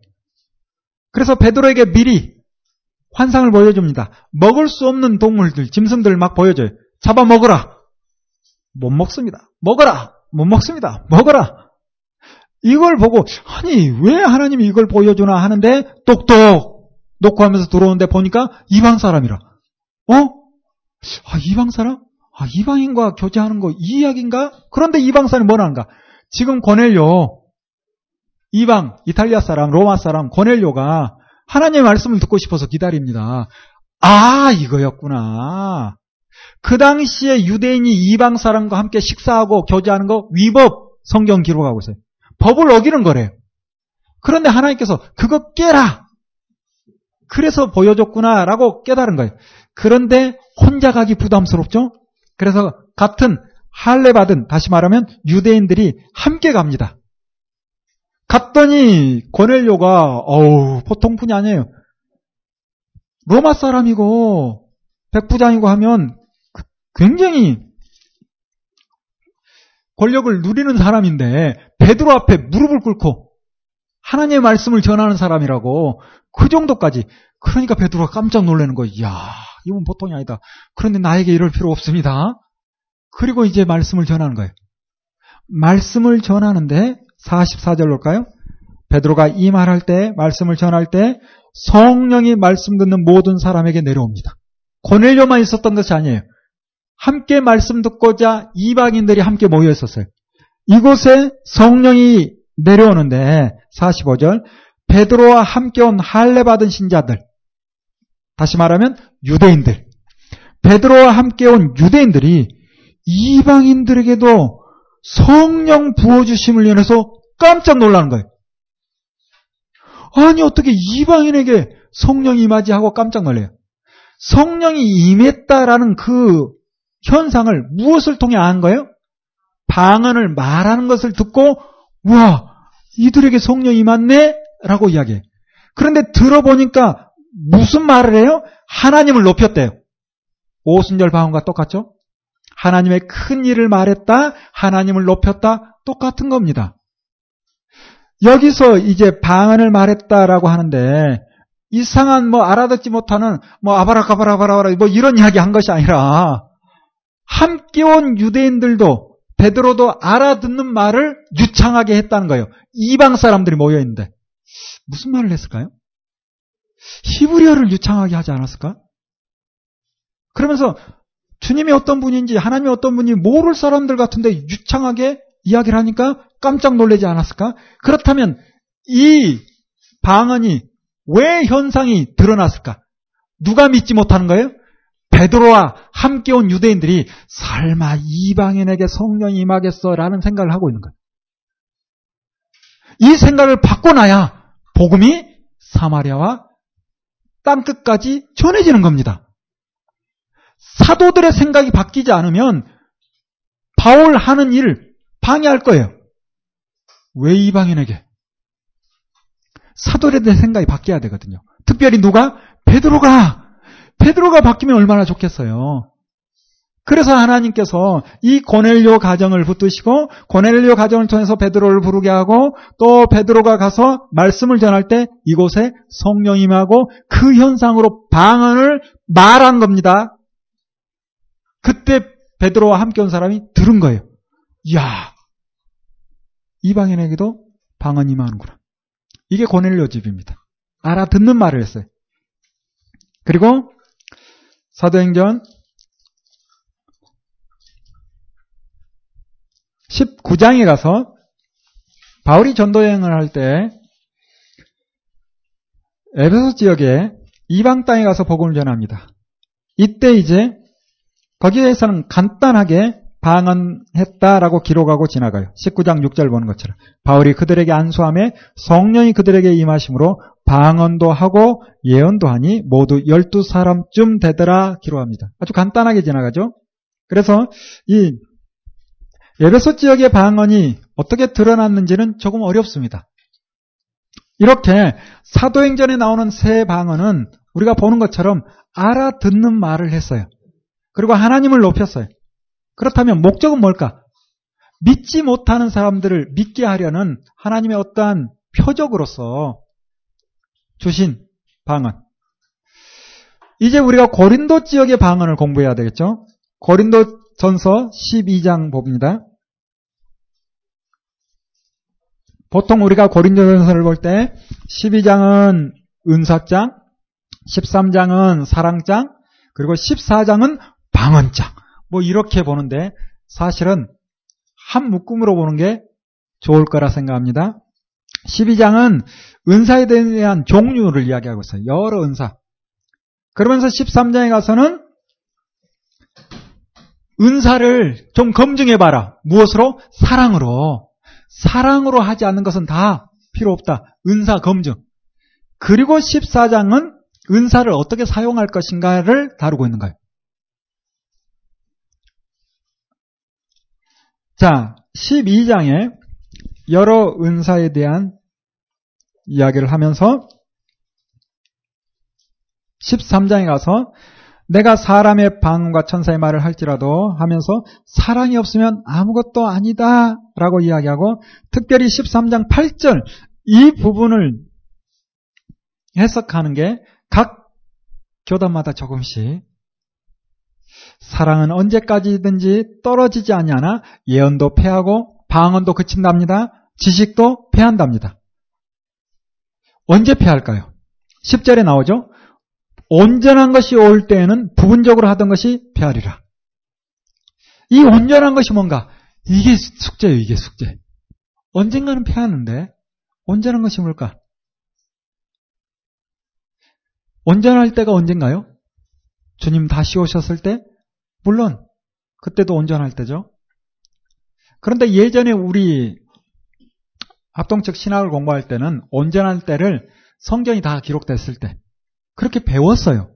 그래서 베드로에게 미리 환상을 보여줍니다. 먹을 수 없는 동물들, 짐승들을 막 보여줘요. 잡아 먹어라. 못 먹습니다. 먹어라. 못 먹습니다. 먹어라. 이걸 보고 아니 왜 하나님이 이걸 보여주나 하는데 똑똑 놓고 하면서 들어오는데 보니까 이방 사람이라. 어? 아 이방 사람? 아 이방인과 교제하는 거 이 이야기인가? 그런데 이방 사람이 뭐라는가? 지금 고넬료 이방 이탈리아 사람 로마 사람 고넬료가 하나님의 말씀을 듣고 싶어서 기다립니다. 아 이거였구나. 그 당시에 유대인이 이방 사람과 함께 식사하고 교제하는 거 위법 성경 기록하고 있어요. 법을 어기는 거래요. 그런데 하나님께서 그거 깨라! 그래서 보여줬구나라고 깨달은 거예요. 그런데 혼자 가기 부담스럽죠? 그래서 같은 할례 받은 다시 말하면 유대인들이 함께 갑니다. 갔더니 고넬료가 어우 보통 분이 아니에요. 로마 사람이고 백부장이고 하면 굉장히 권력을 누리는 사람인데 베드로 앞에 무릎을 꿇고 하나님의 말씀을 전하는 사람이라고 그 정도까지 그러니까 베드로가 깜짝 놀라는 거예요. 이야 이건 보통이 아니다. 그런데 나에게 이럴 필요 없습니다. 그리고 이제 말씀을 전하는 거예요. 말씀을 전하는데 44절 볼까요? 베드로가 이 말할 때 말씀을 전할 때 성령이 말씀 듣는 모든 사람에게 내려옵니다. 고넬료만 있었던 것이 아니에요. 함께 말씀 듣고자 이방인들이 함께 모여 있었어요. 이곳에 성령이 내려오는데 45절 베드로와 함께 온 할례 받은 신자들 다시 말하면 유대인들 베드로와 함께 온 유대인들이 이방인들에게도 성령 부어주심을 인해서 깜짝 놀라는 거예요. 아니 어떻게 이방인에게 성령이 임하지 하고 깜짝 놀래요. 성령이 임했다라는 그 현상을 무엇을 통해 안 거예요? 방언을 말하는 것을 듣고 와 이들에게 성령이 임했네 라고 이야기해. 그런데 들어보니까 무슨 말을 해요? 하나님을 높였대요. 오순절 방언과 똑같죠? 하나님의 큰 일을 말했다, 하나님을 높였다, 똑같은 겁니다. 여기서 이제 방언을 말했다라고 하는데 이상한 뭐 알아듣지 못하는 뭐 아바라카바라바라바라 뭐 이런 이야기 한 것이 아니라 함께 온 유대인들도 베드로도 알아듣는 말을 유창하게 했다는 거예요. 이방 사람들이 모여 있는데 무슨 말을 했을까요? 히브리어를 유창하게 하지 않았을까? 그러면서 주님이 어떤 분인지 하나님이 어떤 분인지 모를 사람들 같은데 유창하게 이야기를 하니까 깜짝 놀라지 않았을까? 그렇다면 이 방언이 왜 현상이 드러났을까? 누가 믿지 못하는 거예요? 베드로와 함께 온 유대인들이 설마 이방인에게 성령이 임하겠어라는 생각을 하고 있는 거예요. 이 생각을 바꿔놔야 복음이 사마리아와 땅끝까지 전해지는 겁니다. 사도들의 생각이 바뀌지 않으면 바울 하는 일을 방해할 거예요. 왜 이방인에게? 사도들의 생각이 바뀌어야 되거든요. 특별히 누가? 베드로가! 베드로가 바뀌면 얼마나 좋겠어요. 그래서 하나님께서 이 고넬료 가정을 붙드시고 고넬료 가정을 통해서 베드로를 부르게 하고 또 베드로가 가서 말씀을 전할 때 이곳에 성령 임하고 그 현상으로 방언을 말한 겁니다. 그때 베드로와 함께 온 사람이 들은 거예요. 이야, 이방인에게도 방언 임하는구나. 이게 고넬료 집입니다. 알아듣는 말을 했어요. 그리고 사도행전 19장에 가서 바울이 전도 여행을 할 때 에베소 지역에 이방 땅에 가서 복음을 전합니다. 이때 이제 거기에서는 간단하게 방언했다라고 기록하고 지나가요. 19장 6절 보는 것처럼. 바울이 그들에게 안수함에 성령이 그들에게 임하심으로 방언도 하고 예언도 하니 모두 12사람쯤 되더라 기록합니다. 아주 간단하게 지나가죠. 그래서 이 예배소 지역의 방언이 어떻게 드러났는지는 조금 어렵습니다. 이렇게 사도행전에 나오는 새 방언은 우리가 보는 것처럼 알아듣는 말을 했어요. 그리고 하나님을 높였어요. 그렇다면 목적은 뭘까? 믿지 못하는 사람들을 믿게 하려는 하나님의 어떠한 표적으로서 주신 방언. 이제 우리가 고린도 지역의 방언을 공부해야 되겠죠? 고린도 전서 12장 봅니다. 보통 우리가 고린도 전서를 볼 때 12장은 은사장, 13장은 사랑장, 그리고 14장은 방언장. 뭐 이렇게 보는데 사실은 한 묶음으로 보는 게 좋을 거라 생각합니다. 12장은 은사에 대한 종류를 이야기하고 있어요. 여러 은사. 그러면서 13장에 가서는 은사를 좀 검증해봐라. 무엇으로? 사랑으로. 사랑으로 하지 않는 것은 다 필요 없다. 은사 검증. 그리고 14장은 은사를 어떻게 사용할 것인가를 다루고 있는 거예요. 자, 12장에 여러 은사에 대한 이야기를 하면서 13장에 가서 내가 사람의 방언과 천사의 말을 할지라도 하면서 사랑이 없으면 아무것도 아니다 라고 이야기하고 특별히 13장 8절 이 부분을 해석하는 게 각 교단마다 조금씩 사랑은 언제까지든지 떨어지지 않냐나 예언도 패하고 방언도 그친답니다. 지식도 패한답니다. 언제 패할까요? 10절에 나오죠. 온전한 것이 올 때에는 부분적으로 하던 것이 패하리라. 이 온전한 것이 뭔가? 이게 숙제예요, 이게 숙제. 언젠가는 패하는데, 온전한 것이 뭘까? 온전할 때가 언젠가요? 주님 다시 오셨을 때? 물론, 그때도 온전할 때죠. 그런데 예전에 우리 합동적 신학을 공부할 때는 온전할 때를 성경이 다 기록됐을 때, 그렇게 배웠어요.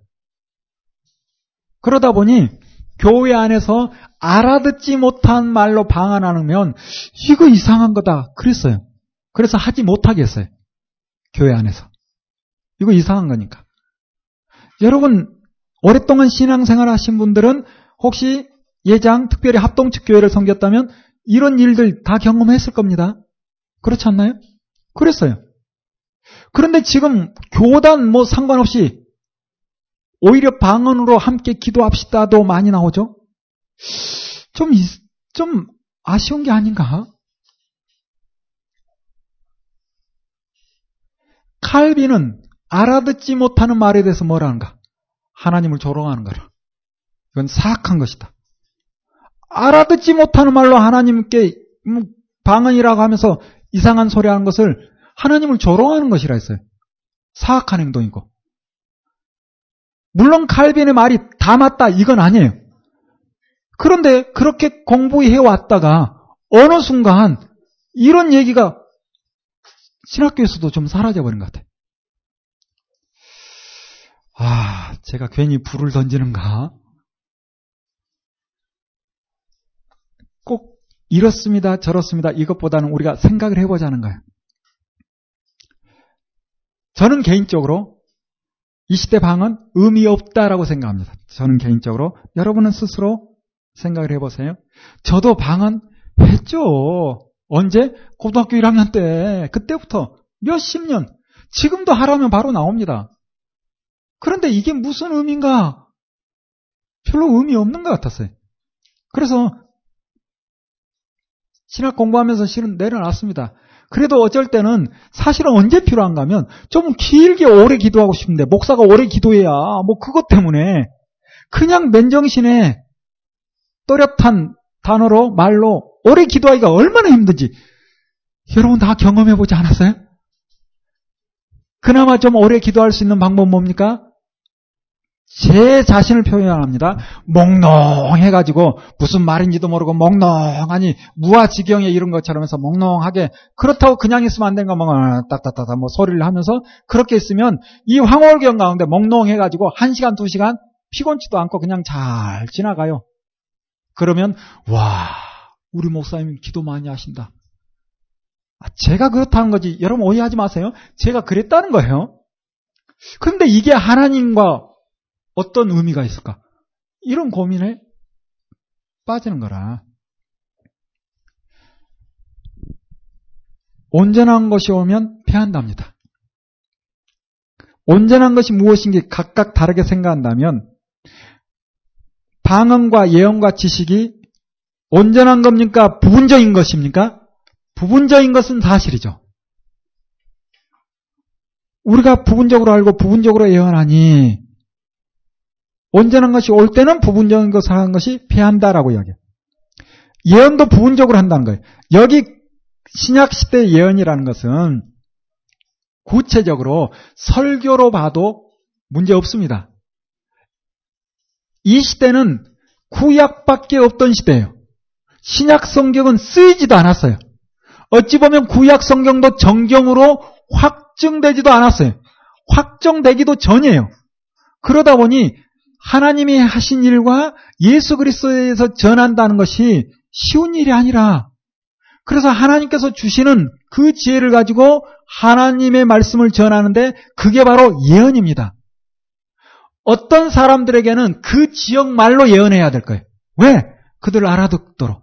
그러다 보니 교회 안에서 알아듣지 못한 말로 방언하면 이거 이상한 거다 그랬어요. 그래서 하지 못하게 했어요. 교회 안에서. 이거 이상한 거니까. 여러분 오랫동안 신앙생활 하신 분들은 혹시 예장 특별히 합동측 교회를 섬겼다면 이런 일들 다 경험했을 겁니다. 그렇지 않나요? 그랬어요. 그런데 지금 교단 뭐 상관없이 오히려 방언으로 함께 기도합시다도 많이 나오죠? 좀, 좀 아쉬운 게 아닌가? 칼빈은 알아듣지 못하는 말에 대해서 뭐라는가? 하나님을 조롱하는 거라. 이건 사악한 것이다. 알아듣지 못하는 말로 하나님께 뭐 방언이라고 하면서 이상한 소리 하는 것을 하나님을 조롱하는 것이라 했어요. 사악한 행동이고. 물론 칼빈의 말이 다 맞다 이건 아니에요. 그런데 그렇게 공부해 왔다가 어느 순간 이런 얘기가 신학교에서도 좀 사라져버린 것 같아요. 아, 제가 괜히 불을 던지는가? 꼭 이렇습니다, 저렇습니다. 이것보다는 우리가 생각을 해보자는 거예요. 저는 개인적으로 이 시대 방은 의미 없다라고 생각합니다. 저는 개인적으로 여러분은 스스로 생각을 해보세요. 저도 방은 했죠. 언제? 고등학교 1학년 때 그때부터 몇십 년 지금도 하라면 바로 나옵니다. 그런데 이게 무슨 의미인가? 별로 의미 없는 것 같았어요. 그래서 신학 공부하면서 실은 내려놨습니다. 그래도 어쩔 때는 사실은 언제 필요한가 하면 좀 길게 오래 기도하고 싶은데 목사가 오래 기도해야 뭐 그것 때문에 그냥 맨정신에 또렷한 단어로 말로 오래 기도하기가 얼마나 힘든지 여러분 다 경험해 보지 않았어요? 그나마 좀 오래 기도할 수 있는 방법 뭡니까? 제 자신을 표현합니다. 몽롱해가지고 무슨 말인지도 모르고 몽롱하니 무아지경에 이런 것처럼 해서 몽롱하게 그렇다고 그냥 있으면 안 되는가 뭐 딱딱딱딱 뭐 소리를 하면서 그렇게 있으면 이 황홀경 가운데 몽롱해가지고 한 시간 두 시간 피곤치도 않고 그냥 잘 지나가요. 그러면 와 우리 목사님 기도 많이 하신다. 아, 제가 그렇다는 거지 여러분 오해하지 마세요. 제가 그랬다는 거예요. 그런데 이게 하나님과 어떤 의미가 있을까? 이런 고민에 빠지는 거라. 온전한 것이 오면 패한답니다. 온전한 것이 무엇인지 각각 다르게 생각한다면 방언과 예언과 지식이 온전한 겁니까? 부분적인 것입니까? 부분적인 것은 사실이죠. 우리가 부분적으로 알고 부분적으로 예언하니 온전한 것이 올 때는 부분적인 것을 하는 것이 피한다라고 이야기해요. 예언도 부분적으로 한다는 거예요. 여기 신약 시대 예언이라는 것은 구체적으로 설교로 봐도 문제 없습니다. 이 시대는 구약밖에 없던 시대예요. 신약 성경은 쓰이지도 않았어요. 어찌 보면 구약 성경도 정경으로 확증되지도 않았어요. 확정되기도 전이에요. 그러다 보니 하나님이 하신 일과 예수 그리스도에서 전한다는 것이 쉬운 일이 아니라 그래서 하나님께서 주시는 그 지혜를 가지고 하나님의 말씀을 전하는데 그게 바로 예언입니다. 어떤 사람들에게는 그 지역 말로 예언해야 될 거예요. 왜? 그들을 알아듣도록.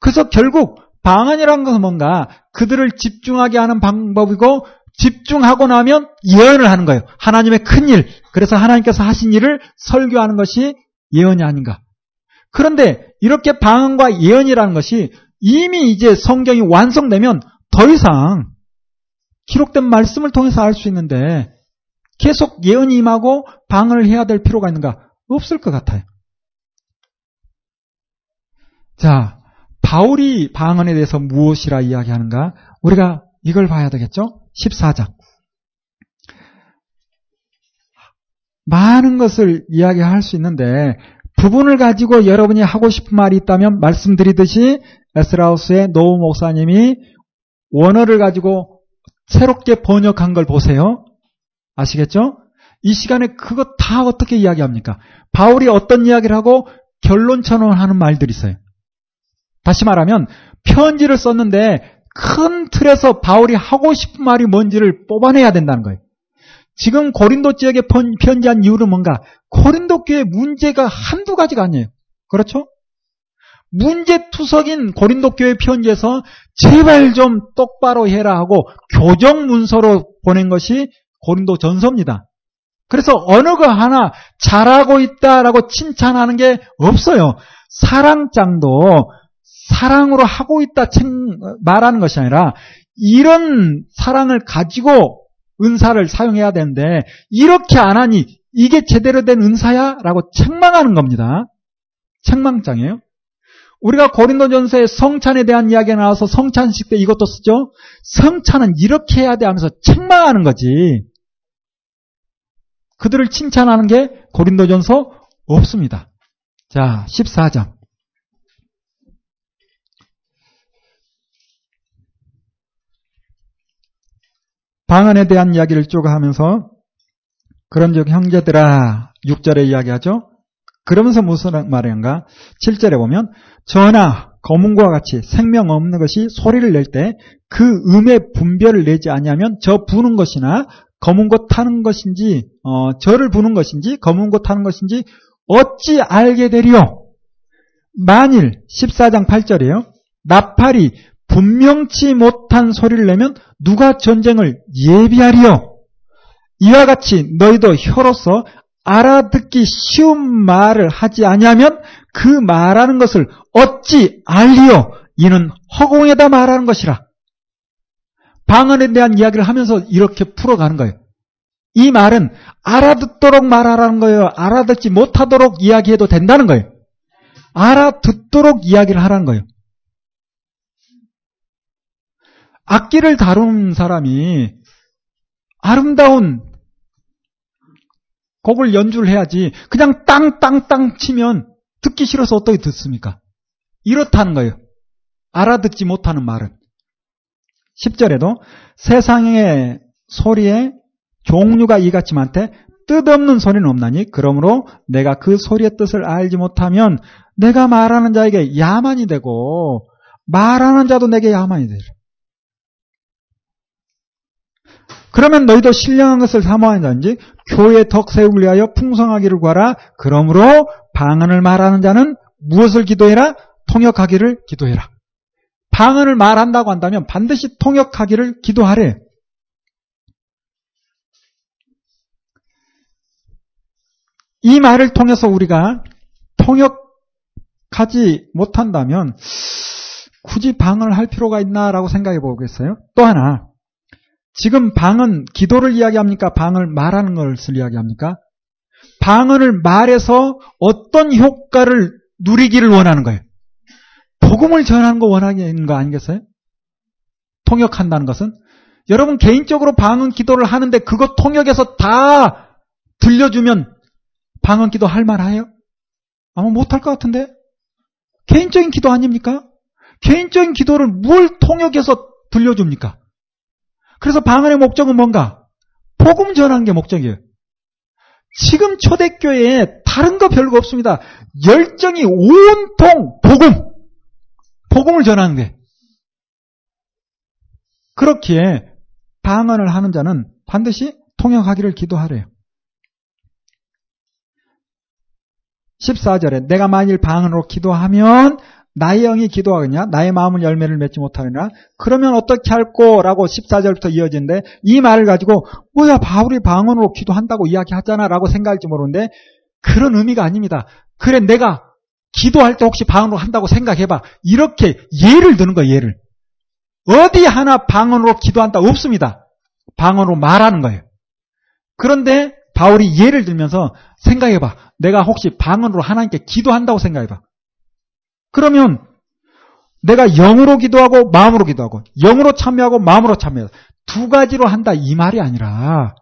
그래서 결국 방언이라는 것은 뭔가 그들을 집중하게 하는 방법이고 집중하고 나면 예언을 하는 거예요. 하나님의 큰 일. 그래서 하나님께서 하신 일을 설교하는 것이 예언이 아닌가. 그런데 이렇게 방언과 예언이라는 것이 이미 이제 성경이 완성되면 더 이상 기록된 말씀을 통해서 알 수 있는데 계속 예언이 임하고 방언을 해야 될 필요가 있는가? 없을 것 같아요. 자, 바울이 방언에 대해서 무엇이라 이야기하는가? 우리가 이걸 봐야 되겠죠? 14장. 많은 것을 이야기할 수 있는데 부분을 가지고 여러분이 하고 싶은 말이 있다면 말씀드리듯이 에스라우스의 노우 목사님이 원어를 가지고 새롭게 번역한 걸 보세요. 아시겠죠? 이 시간에 그거 다 어떻게 이야기합니까? 바울이 어떤 이야기를 하고 결론처럼 하는 말들이 있어요. 다시 말하면 편지를 썼는데 큰 틀에서 바울이 하고 싶은 말이 뭔지를 뽑아내야 된다는 거예요. 지금 고린도 지역에 편지한 이유는 뭔가? 고린도 교회 문제가 한두 가지가 아니에요. 그렇죠? 문제투석인 고린도 교회 편지에서 제발 좀 똑바로 해라 하고 교정 문서로 보낸 것이 고린도 전서입니다. 그래서 어느 거 하나 잘하고 있다라고 칭찬하는 게 없어요. 사랑장도 사랑으로 하고 있다 말하는 것이 아니라 이런 사랑을 가지고 은사를 사용해야 되는데 이렇게 안 하니 이게 제대로 된 은사야? 라고 책망하는 겁니다. 책망장이에요. 우리가 고린도전서에 성찬에 대한 이야기가 나와서 성찬식 때 이것도 쓰죠. 성찬은 이렇게 해야 돼 하면서 책망하는 거지. 그들을 칭찬하는 게 고린도전서 없습니다. 자, 14장. 방언에 대한 이야기를 쭉 하면서 그런즉 형제들아 6절에 이야기하죠. 그러면서 무슨 말인가? 7절에 보면 전하 검은과 같이 생명 없는 것이 소리를 낼 때 그 음의 분별을 내지 아니하면 저 부는 것이나 검은 것 타는 것인지 어, 저를 부는 것인지 검은 것 타는 것인지 어찌 알게 되리요? 만일 14장 8절이에요. 나팔이 분명치 못한 소리를 내면 누가 전쟁을 예비하리요? 이와 같이 너희도 혀로서 알아듣기 쉬운 말을 하지 아니하면 그 말하는 것을 어찌 알리요? 이는 허공에다 말하는 것이라. 방언에 대한 이야기를 하면서 이렇게 풀어가는 거예요. 이 말은 알아듣도록 말하라는 거예요. 알아듣지 못하도록 이야기해도 된다는 거예요. 알아듣도록 이야기를 하라는 거예요. 악기를 다루는 사람이 아름다운 곡을 연주를 해야지 그냥 땅땅땅 치면 듣기 싫어서 어떻게 듣습니까? 이렇다는 거예요. 알아듣지 못하는 말은. 10절에도 세상의 소리에 종류가 이같이 많대 뜻없는 소리는 없나니 그러므로 내가 그 소리의 뜻을 알지 못하면 내가 말하는 자에게 야만이 되고 말하는 자도 내게 야만이 되리라. 그러면 너희도 신령한 것을 사모하는지 교회 덕 세우기 위하여 풍성하기를 구하라. 그러므로 방언을 말하는 자는 무엇을 기도해라? 통역하기를 기도해라. 방언을 말한다고 한다면 반드시 통역하기를 기도하래. 이 말을 통해서 우리가 통역하지 못한다면 굳이 방언을 할 필요가 있나라고 생각해 보겠어요. 또 하나 지금 방언, 기도를 이야기합니까? 방언을 말하는 것을 이야기합니까? 방언을 말해서 어떤 효과를 누리기를 원하는 거예요. 복음을 전하는 거 원하는 거 아니겠어요? 통역한다는 것은 여러분 개인적으로 방언 기도를 하는데 그거 통역해서 다 들려주면 방언 기도 할 만해요? 아마 못할 것 같은데 개인적인 기도 아닙니까? 개인적인 기도를 뭘 통역해서 들려줍니까? 그래서 방언의 목적은 뭔가? 복음 전하는 게 목적이에요. 지금 초대교회에 다른 거 별거 없습니다. 열정이 온통 복음, 복음을 전하는 게. 그렇기에 방언을 하는 자는 반드시 통역하기를 기도하래요. 14절에 내가 만일 방언으로 기도하면 나의 영이 기도하겠냐? 나의 마음은 열매를 맺지 못하느냐? 그러면 어떻게 할꼬? 라고 14절부터 이어지는데 이 말을 가지고 뭐야 바울이 방언으로 기도한다고 이야기하잖아 라고 생각할지 모르는데 그런 의미가 아닙니다. 그래 내가 기도할 때 혹시 방언으로 한다고 생각해봐. 이렇게 예를 드는 거예요. 예를. 어디 하나 방언으로 기도한다 없습니다. 방언으로 말하는 거예요. 그런데 바울이 예를 들면서 생각해봐. 내가 혹시 방언으로 하나님께 기도한다고 생각해봐. 그러면 내가 영으로 기도하고 마음으로 기도하고 영으로 참여하고 마음으로 참여하고 두 가지로 한다 이 말이 아니라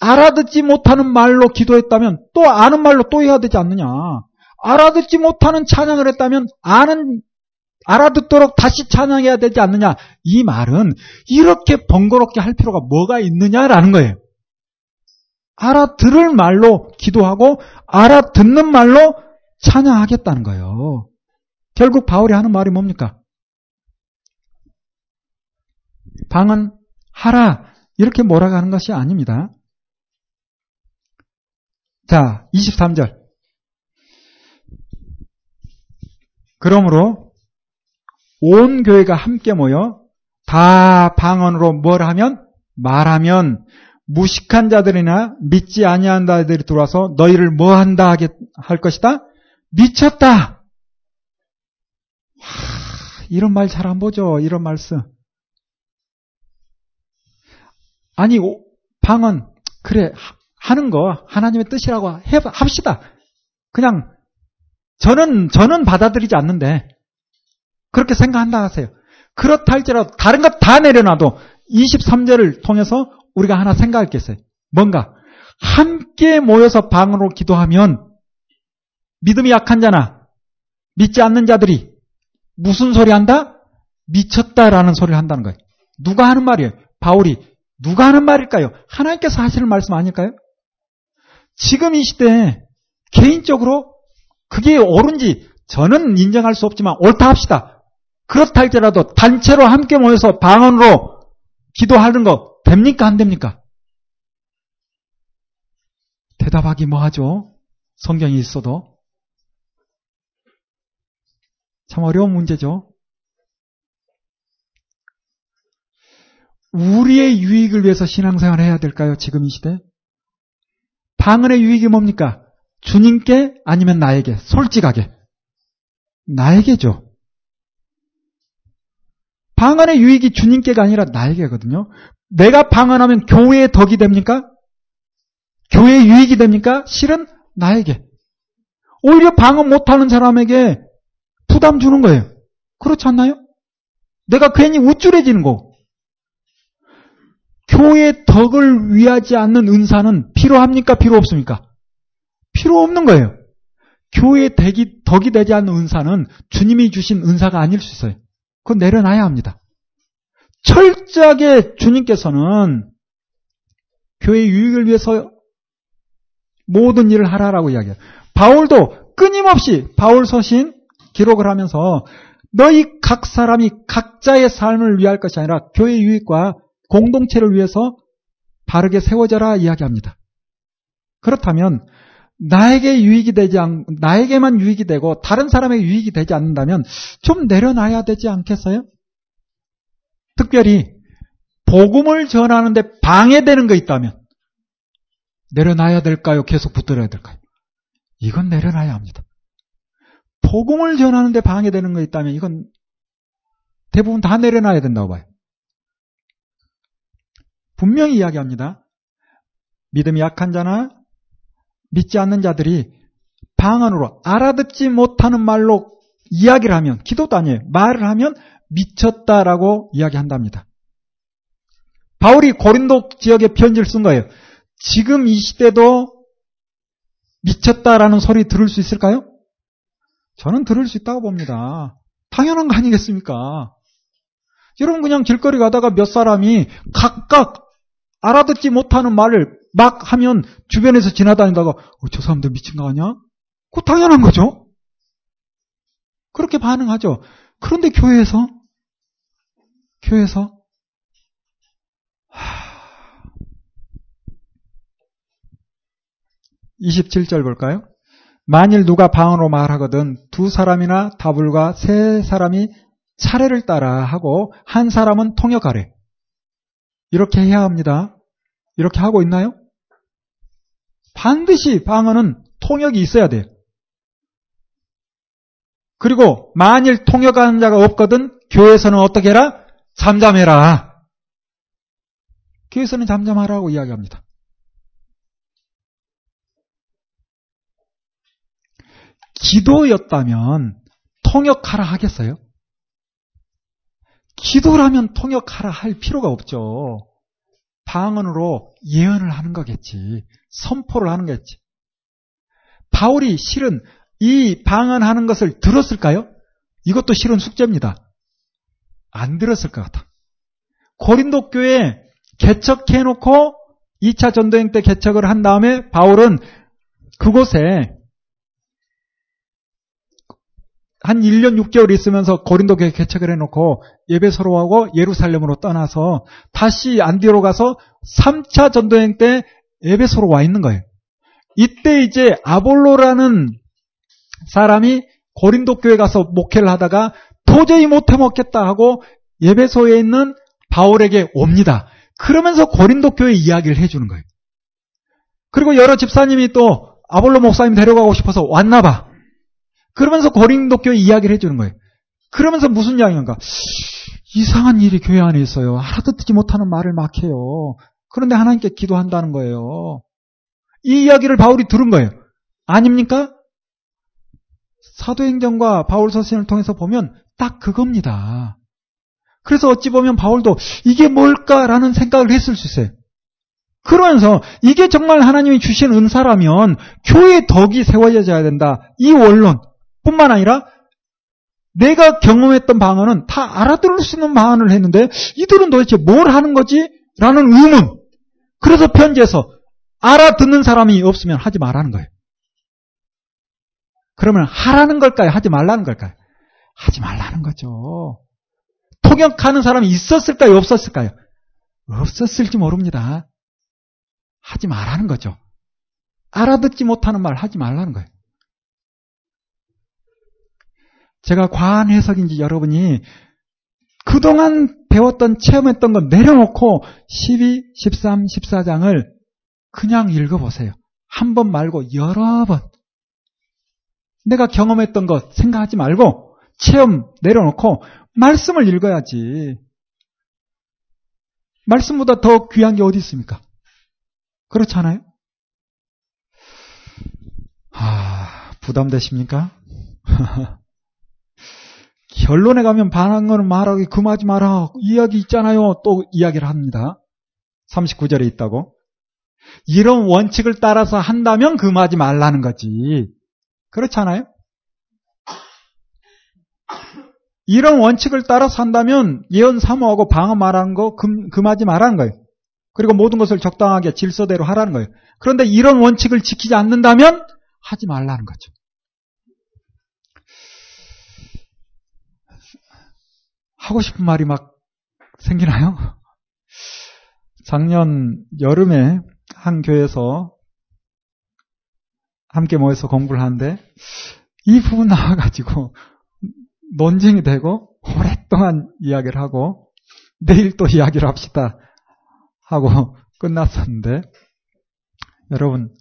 알아듣지 못하는 말로 기도했다면 또 아는 말로 또 해야 되지 않느냐. 알아듣지 못하는 찬양을 했다면 아는 알아듣도록 다시 찬양해야 되지 않느냐. 이 말은 이렇게 번거롭게 할 필요가 뭐가 있느냐라는 거예요. 알아들을 말로 기도하고 알아듣는 말로 찬양하겠다는 거예요. 결국 바울이 하는 말이 뭡니까? 방은 하라 이렇게 몰아가는 것이 아닙니다. 자, 23절. 그러므로 온 교회가 함께 모여 다 방언으로 뭘 하면 말하면 무식한 자들이나 믿지 아니한 자들이 들어와서 너희를 뭐 한다 할 것이다? 미쳤다. 이런 말 잘 안 보죠. 이런 말씀. 아니 방언 그래 하는 거 하나님의 뜻이라고 해 합시다. 그냥 저는 저는 받아들이지 않는데 그렇게 생각한다 하세요. 그렇다 할지라도 다른 것 다 내려놔도 23절을 통해서 우리가 하나 생각할 게 있어요. 뭔가 함께 모여서 방으로 기도하면 믿음이 약한 자나 믿지 않는 자들이 무슨 소리 한다? 미쳤다라는 소리를 한다는 거예요. 누가 하는 말이에요? 바울이 누가 하는 말일까요? 하나님께서 하시는 말씀 아닐까요? 지금 이 시대에 개인적으로 그게 옳은지 저는 인정할 수 없지만 옳다 합시다. 그렇다 할지라도 단체로 함께 모여서 방언으로 기도하는 거 됩니까? 안 됩니까? 대답하기 뭐하죠? 성경이 있어도. 참 어려운 문제죠. 우리의 유익을 위해서 신앙생활을 해야 될까요? 지금 이 시대? 방언의 유익이 뭡니까? 주님께 아니면 나에게? 솔직하게. 나에게죠. 방언의 유익이 주님께가 아니라 나에게거든요. 내가 방언하면 교회의 덕이 됩니까? 교회의 유익이 됩니까? 실은 나에게. 오히려 방언 못하는 사람에게 부담 주는 거예요. 그렇지 않나요? 내가 괜히 우쭐해지는 거. 교회의 덕을 위하지 않는 은사는 필요합니까? 필요 없습니까? 필요 없는 거예요. 교회의 덕이, 덕이 되지 않는 은사는 주님이 주신 은사가 아닐 수 있어요. 그건 내려놔야 합니다. 철저하게 주님께서는 교회의 유익을 위해서 모든 일을 하라라고 이야기해요. 바울도 끊임없이 바울 서신 기록을 하면서 너희 각 사람이 각자의 삶을 위할 것이 아니라 교회 유익과 공동체를 위해서 바르게 세워져라 이야기합니다. 그렇다면 나에게 유익이 되지 않, 나에게만 유익이 되고 다른 사람에게 유익이 되지 않는다면 좀 내려놔야 되지 않겠어요? 특별히 복음을 전하는데 방해되는 거 있다면 내려놔야 될까요? 계속 붙들어야 될까요? 이건 내려놔야 합니다. 복음을 전하는데 방해되는 거 있다면 이건 대부분 다 내려놔야 된다고 봐요. 분명히 이야기합니다. 믿음이 약한 자나 믿지 않는 자들이 방언으로 알아듣지 못하는 말로 이야기를 하면 기도도 아니에요. 말을 하면 미쳤다라고 이야기한답니다. 바울이 고린도 지역에 편지를 쓴 거예요. 지금 이 시대도 미쳤다라는 소리 들을 수 있을까요? 저는 들을 수 있다고 봅니다. 당연한 거 아니겠습니까? 여러분 그냥 길거리 가다가 몇 사람이 각각 알아듣지 못하는 말을 막 하면 주변에서 지나다니다가 어, 저 사람들 미친 거 아니야? 그거 당연한 거죠. 그렇게 반응하죠. 그런데 교회에서 교회에서 27절 볼까요? 만일 누가 방언으로 말하거든 두 사람이나 다불과 세 사람이 차례를 따라 하고 한 사람은 통역하래. 이렇게 해야 합니다. 이렇게 하고 있나요? 반드시 방언은 통역이 있어야 돼요. 그리고 만일 통역하는 자가 없거든 교회에서는 어떻게 해라? 잠잠해라. 교회에서는 잠잠하라고 이야기합니다. 기도였다면 통역하라 하겠어요? 기도라면 통역하라 할 필요가 없죠. 방언으로 예언을 하는 거겠지. 선포를 하는 거겠지. 바울이 실은 이 방언하는 것을 들었을까요? 이것도 실은 숙제입니다. 안 들었을 것 같아. 고린도 교회 개척해놓고 2차 전도행 때 개척을 한 다음에 바울은 그곳에 한 1년 6개월 있으면서 교회 개척을 해놓고 예배소로 하고 예루살렘으로 떠나서 다시 안디오로 가서 3차 전도행 때 예배소로 와 있는 거예요. 이때 이제 아볼로라는 사람이 고린도 교회 가서 목회를 하다가 도저히 못해 먹겠다 하고 예배소에 있는 바울에게 옵니다. 그러면서 고린도 교회 이야기를 해주는 거예요. 그리고 여러 집사님이 또 아볼로 목사님 데려가고 싶어서 왔나 봐. 그러면서 고린도 교회 이야기를 해주는 거예요. 그러면서 무슨 이야기인가? 이상한 일이 교회 안에 있어요. 알아듣지 못하는 말을 막 해요. 그런데 하나님께 기도한다는 거예요. 이 이야기를 바울이 들은 거예요. 아닙니까? 사도행전과 바울 서신을 통해서 보면 딱 그겁니다. 그래서 어찌 보면 바울도 이게 뭘까라는 생각을 했을 수 있어요. 그러면서 이게 정말 하나님이 주신 은사라면 교회의 덕이 세워져야 된다. 이 원론 뿐만 아니라 내가 경험했던 방언은 다 알아들을 수 있는 방언을 했는데 이들은 도대체 뭘 하는 거지? 라는 의문. 그래서 편지에서 알아듣는 사람이 없으면 하지 말라는 거예요. 그러면 하라는 걸까요? 하지 말라는 걸까요? 하지 말라는 거죠. 통역하는 사람이 있었을까요? 없었을까요? 없었을지 모릅니다. 하지 말라는 거죠. 알아듣지 못하는 말 하지 말라는 거예요. 제가 과한 해석인지 여러분이 그동안 배웠던 체험했던 거 내려놓고 12, 13, 14장을 그냥 읽어보세요. 한 번 말고 여러 번. 내가 경험했던 것 생각하지 말고 체험 내려놓고 말씀을 읽어야지. 말씀보다 더 귀한 게 어디 있습니까? 그렇잖아요? 아, 부담되십니까? *laughs* 결론에 가면 반한 거는 말하기 금하지 마라. 이야기 있잖아요. 또 이야기를 합니다. 39절에 있다고. 이런 원칙을 따라서 한다면 금하지 말라는 거지. 그렇잖아요? 이런 원칙을 따라서 한다면 예언 사모하고 방언 말하는 거 금, 금하지 말라는 거예요. 그리고 모든 것을 적당하게 질서대로 하라는 거예요. 그런데 이런 원칙을 지키지 않는다면 하지 말라는 거죠. 하고 싶은 말이 막 생기나요? 작년 여름에 한 교회에서 함께 모여서 공부를 하는데 이 부분 나와가지고 논쟁이 되고 오랫동안 이야기를 하고 내일 또 이야기를 합시다 하고 끝났었는데 여러분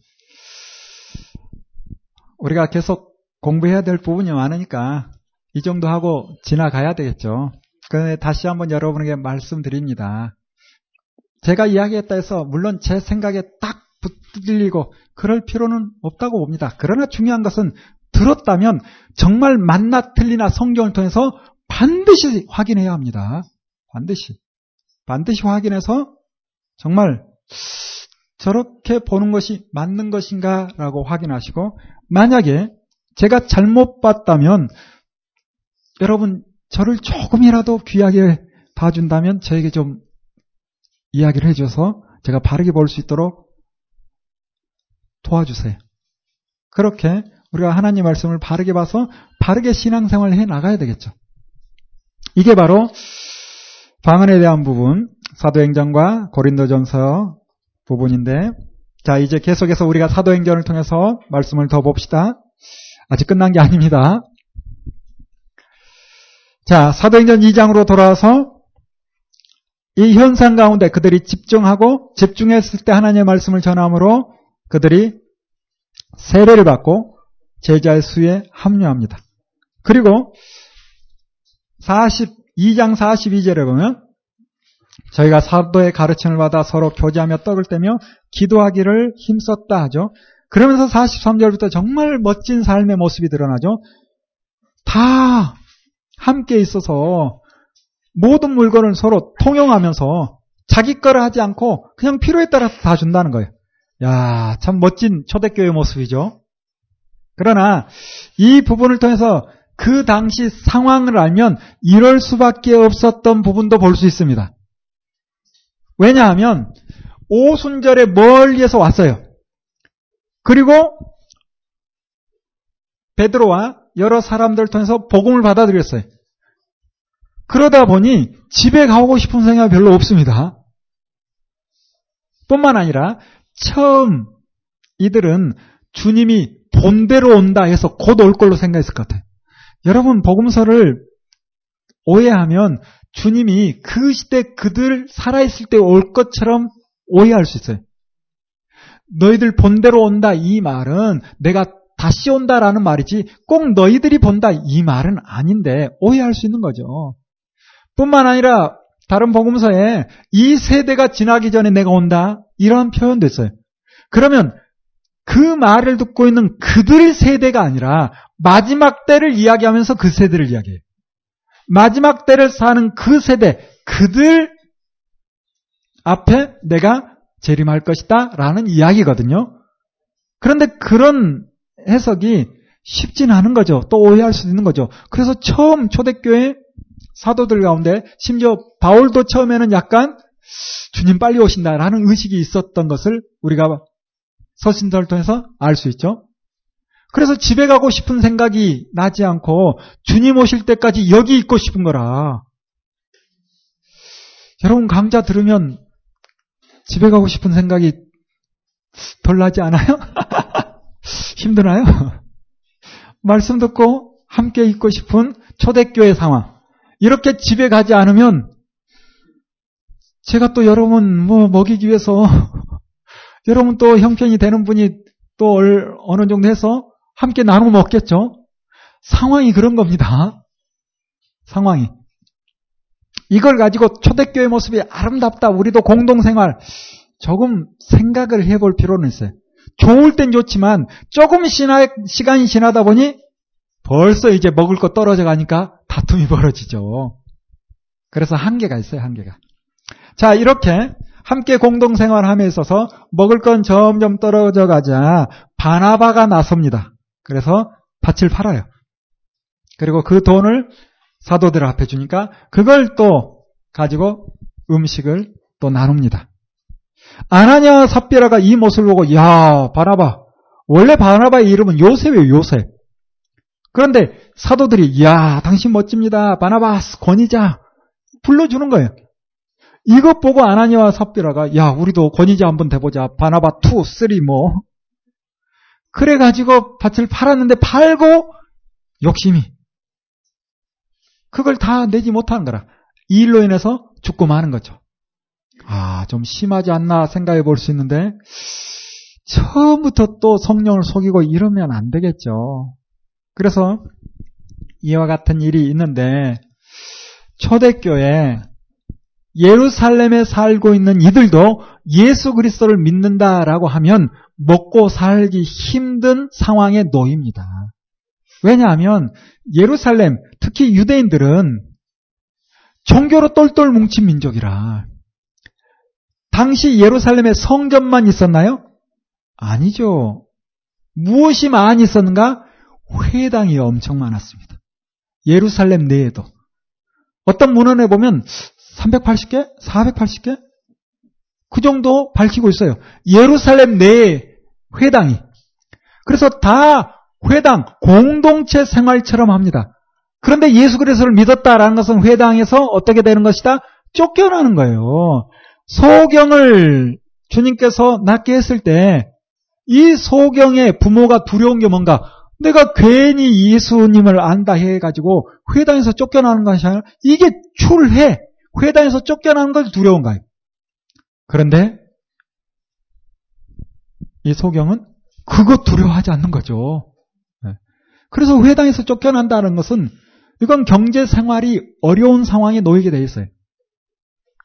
우리가 계속 공부해야 될 부분이 많으니까 이 정도 하고 지나가야 되겠죠. 그런데 다시 한번 여러분에게 말씀드립니다. 제가 이야기했다 해서 물론 제 생각에 딱 붙들리고 그럴 필요는 없다고 봅니다. 그러나 중요한 것은 들었다면 정말 맞나 틀리나 성경을 통해서 반드시 확인해야 합니다. 반드시. 반드시 확인해서 정말 저렇게 보는 것이 맞는 것인가 라고 확인하시고 만약에 제가 잘못 봤다면 여러분 저를 조금이라도 귀하게 봐준다면 저에게 좀 이야기를 해줘서 제가 바르게 볼 수 있도록 도와주세요. 그렇게 우리가 하나님 말씀을 바르게 봐서 바르게 신앙생활을 해 나가야 되겠죠. 이게 바로 방언에 대한 부분, 사도행전과 고린도전서 부분인데, 자, 이제 계속해서 우리가 사도행전을 통해서 말씀을 더 봅시다. 아직 끝난 게 아닙니다. 자, 사도행전 2장으로 돌아와서 이 현상 가운데 그들이 집중하고 집중했을 때 하나님의 말씀을 전함으로 그들이 세례를 받고 제자의 수에 합류합니다. 그리고 42장 42절에 보면 저희가 사도의 가르침을 받아 서로 교제하며 떡을 떼며 기도하기를 힘썼다 하죠. 그러면서 43절부터 정말 멋진 삶의 모습이 드러나죠. 다 함께 있어서 모든 물건을 서로 통용하면서 자기 거를 하지 않고 그냥 필요에 따라서 다 준다는 거예요. 야, 참 멋진 초대교회 모습이죠. 그러나 이 부분을 통해서 그 당시 상황을 알면 이럴 수밖에 없었던 부분도 볼 수 있습니다. 왜냐하면 오순절에 멀리에서 왔어요. 그리고 베드로와 여러 사람들 통해서 복음을 받아들였어요. 그러다 보니 집에 가고 싶은 생각이 별로 없습니다. 뿐만 아니라 처음 이들은 주님이 본대로 온다 해서 곧 올 걸로 생각했을 것 같아요. 여러분 복음서를 오해하면 주님이 그 시대 그들 살아있을 때 올 것처럼 오해할 수 있어요. 너희들 본대로 온다 이 말은 내가 다시 온다라는 말이지 꼭 너희들이 본다 이 말은 아닌데 오해할 수 있는 거죠. 뿐만 아니라 다른 복음서에 이 세대가 지나기 전에 내가 온다 이런 표현도 있어요. 그러면 그 말을 듣고 있는 그들 세대가 아니라 마지막 때를 이야기하면서 그 세대를 이야기해요. 마지막 때를 사는 그 세대, 그들 앞에 내가 재림할 것이다 라는 이야기거든요. 그런데 그런 해석이 쉽지는 않은 거죠. 또 오해할 수도 있는 거죠. 그래서 처음 초대교회 사도들 가운데 심지어 바울도 처음에는 약간 주님 빨리 오신다라는 의식이 있었던 것을 우리가 서신서를 통해서 알 수 있죠. 그래서 집에 가고 싶은 생각이 나지 않고 주님 오실 때까지 여기 있고 싶은 거라. 여러분 강좌 들으면 집에 가고 싶은 생각이 덜 나지 않아요? *laughs* 힘드나요? *laughs* 말씀 듣고 함께 있고 싶은 초대교회 상황. 이렇게 집에 가지 않으면 제가 또 여러분 뭐 먹이기 위해서 *laughs* 여러분 또 형편이 되는 분이 또 어느 정도 해서 함께 나눠 먹겠죠? 상황이 그런 겁니다. 상황이. 이걸 가지고 초대교회 모습이 아름답다. 우리도 공동생활. 조금 생각을 해볼 필요는 있어요. 좋을 땐 좋지만 조금 지나, 시간이 지나다 보니 벌써 이제 먹을 거 떨어져 가니까 다툼이 벌어지죠. 그래서 한계가 있어요, 한계가. 자, 이렇게 함께 공동생활함에 있어서 먹을 건 점점 떨어져 가자 바나바가 나섭니다. 그래서 밭을 팔아요. 그리고 그 돈을 사도들 앞에 주니까 그걸 또 가지고 음식을 또 나눕니다. 아나니아 삽비라가 이 모습을 보고 야 바나바 원래 바나바의 이름은 요셉이에요 요셉. 그런데 사도들이 야 당신 멋집니다 바나바스 권위자 불러주는 거예요. 이것 보고 아나니아와 삽비라가 야 우리도 권위자 한번 돼보자 바나바 2, 3 뭐. 그래가지고 밭을 팔았는데 팔고 욕심이 그걸 다 내지 못하는 거라. 이 일로 인해서 죽고 마는 거죠. 아, 좀 심하지 않나 생각해 볼 수 있는데, 처음부터 또 성령을 속이고 이러면 안 되겠죠. 그래서 이와 같은 일이 있는데, 초대교회 예루살렘에 살고 있는 이들도 예수 그리스도를 믿는다라고 하면 먹고 살기 힘든 상황에 놓입니다. 왜냐하면 예루살렘, 특히 유대인들은 종교로 똘똘 뭉친 민족이라. 당시 예루살렘에 성전만 있었나요? 아니죠. 무엇이 많이 있었는가? 회당이 엄청 많았습니다. 예루살렘 내에도 어떤 문헌에 보면 380개, 480개 그 정도 밝히고 있어요. 예루살렘 내에 회당이 그래서 다 회당 공동체 생활처럼 합니다. 그런데 예수 그리스도를 믿었다라는 것은 회당에서 어떻게 되는 것이다? 쫓겨나는 거예요. 소경을 주님께서 낳게 했을 때 이 소경의 부모가 두려운 게 뭔가 내가 괜히 예수님을 안다 해가지고 회당에서 쫓겨나는 것이 아니라 이게 출해 회당에서 쫓겨나는 것이 두려운 거예요. 그런데 이 소경은 그거 두려워하지 않는 거죠. 네. 그래서 회당에서 쫓겨난다는 것은 이건 경제 생활이 어려운 상황에 놓이게 돼 있어요.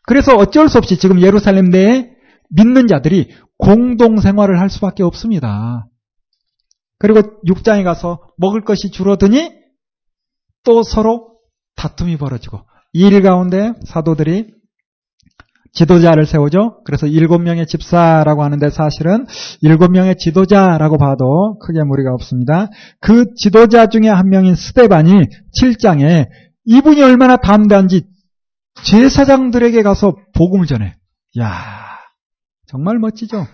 그래서 어쩔 수 없이 지금 예루살렘 내에 믿는 자들이 공동 생활을 할 수밖에 없습니다. 그리고 육장에 가서 먹을 것이 줄어드니 또 서로 다툼이 벌어지고 일 가운데 사도들이 지도자를 세우죠. 그래서 일곱 명의 집사라고 하는데 사실은 일곱 명의 지도자라고 봐도 크게 무리가 없습니다. 그 지도자 중에 한 명인 스테반이 7장에 이분이 얼마나 담대한지 제사장들에게 가서 복음을 전해. 야 정말 멋지죠?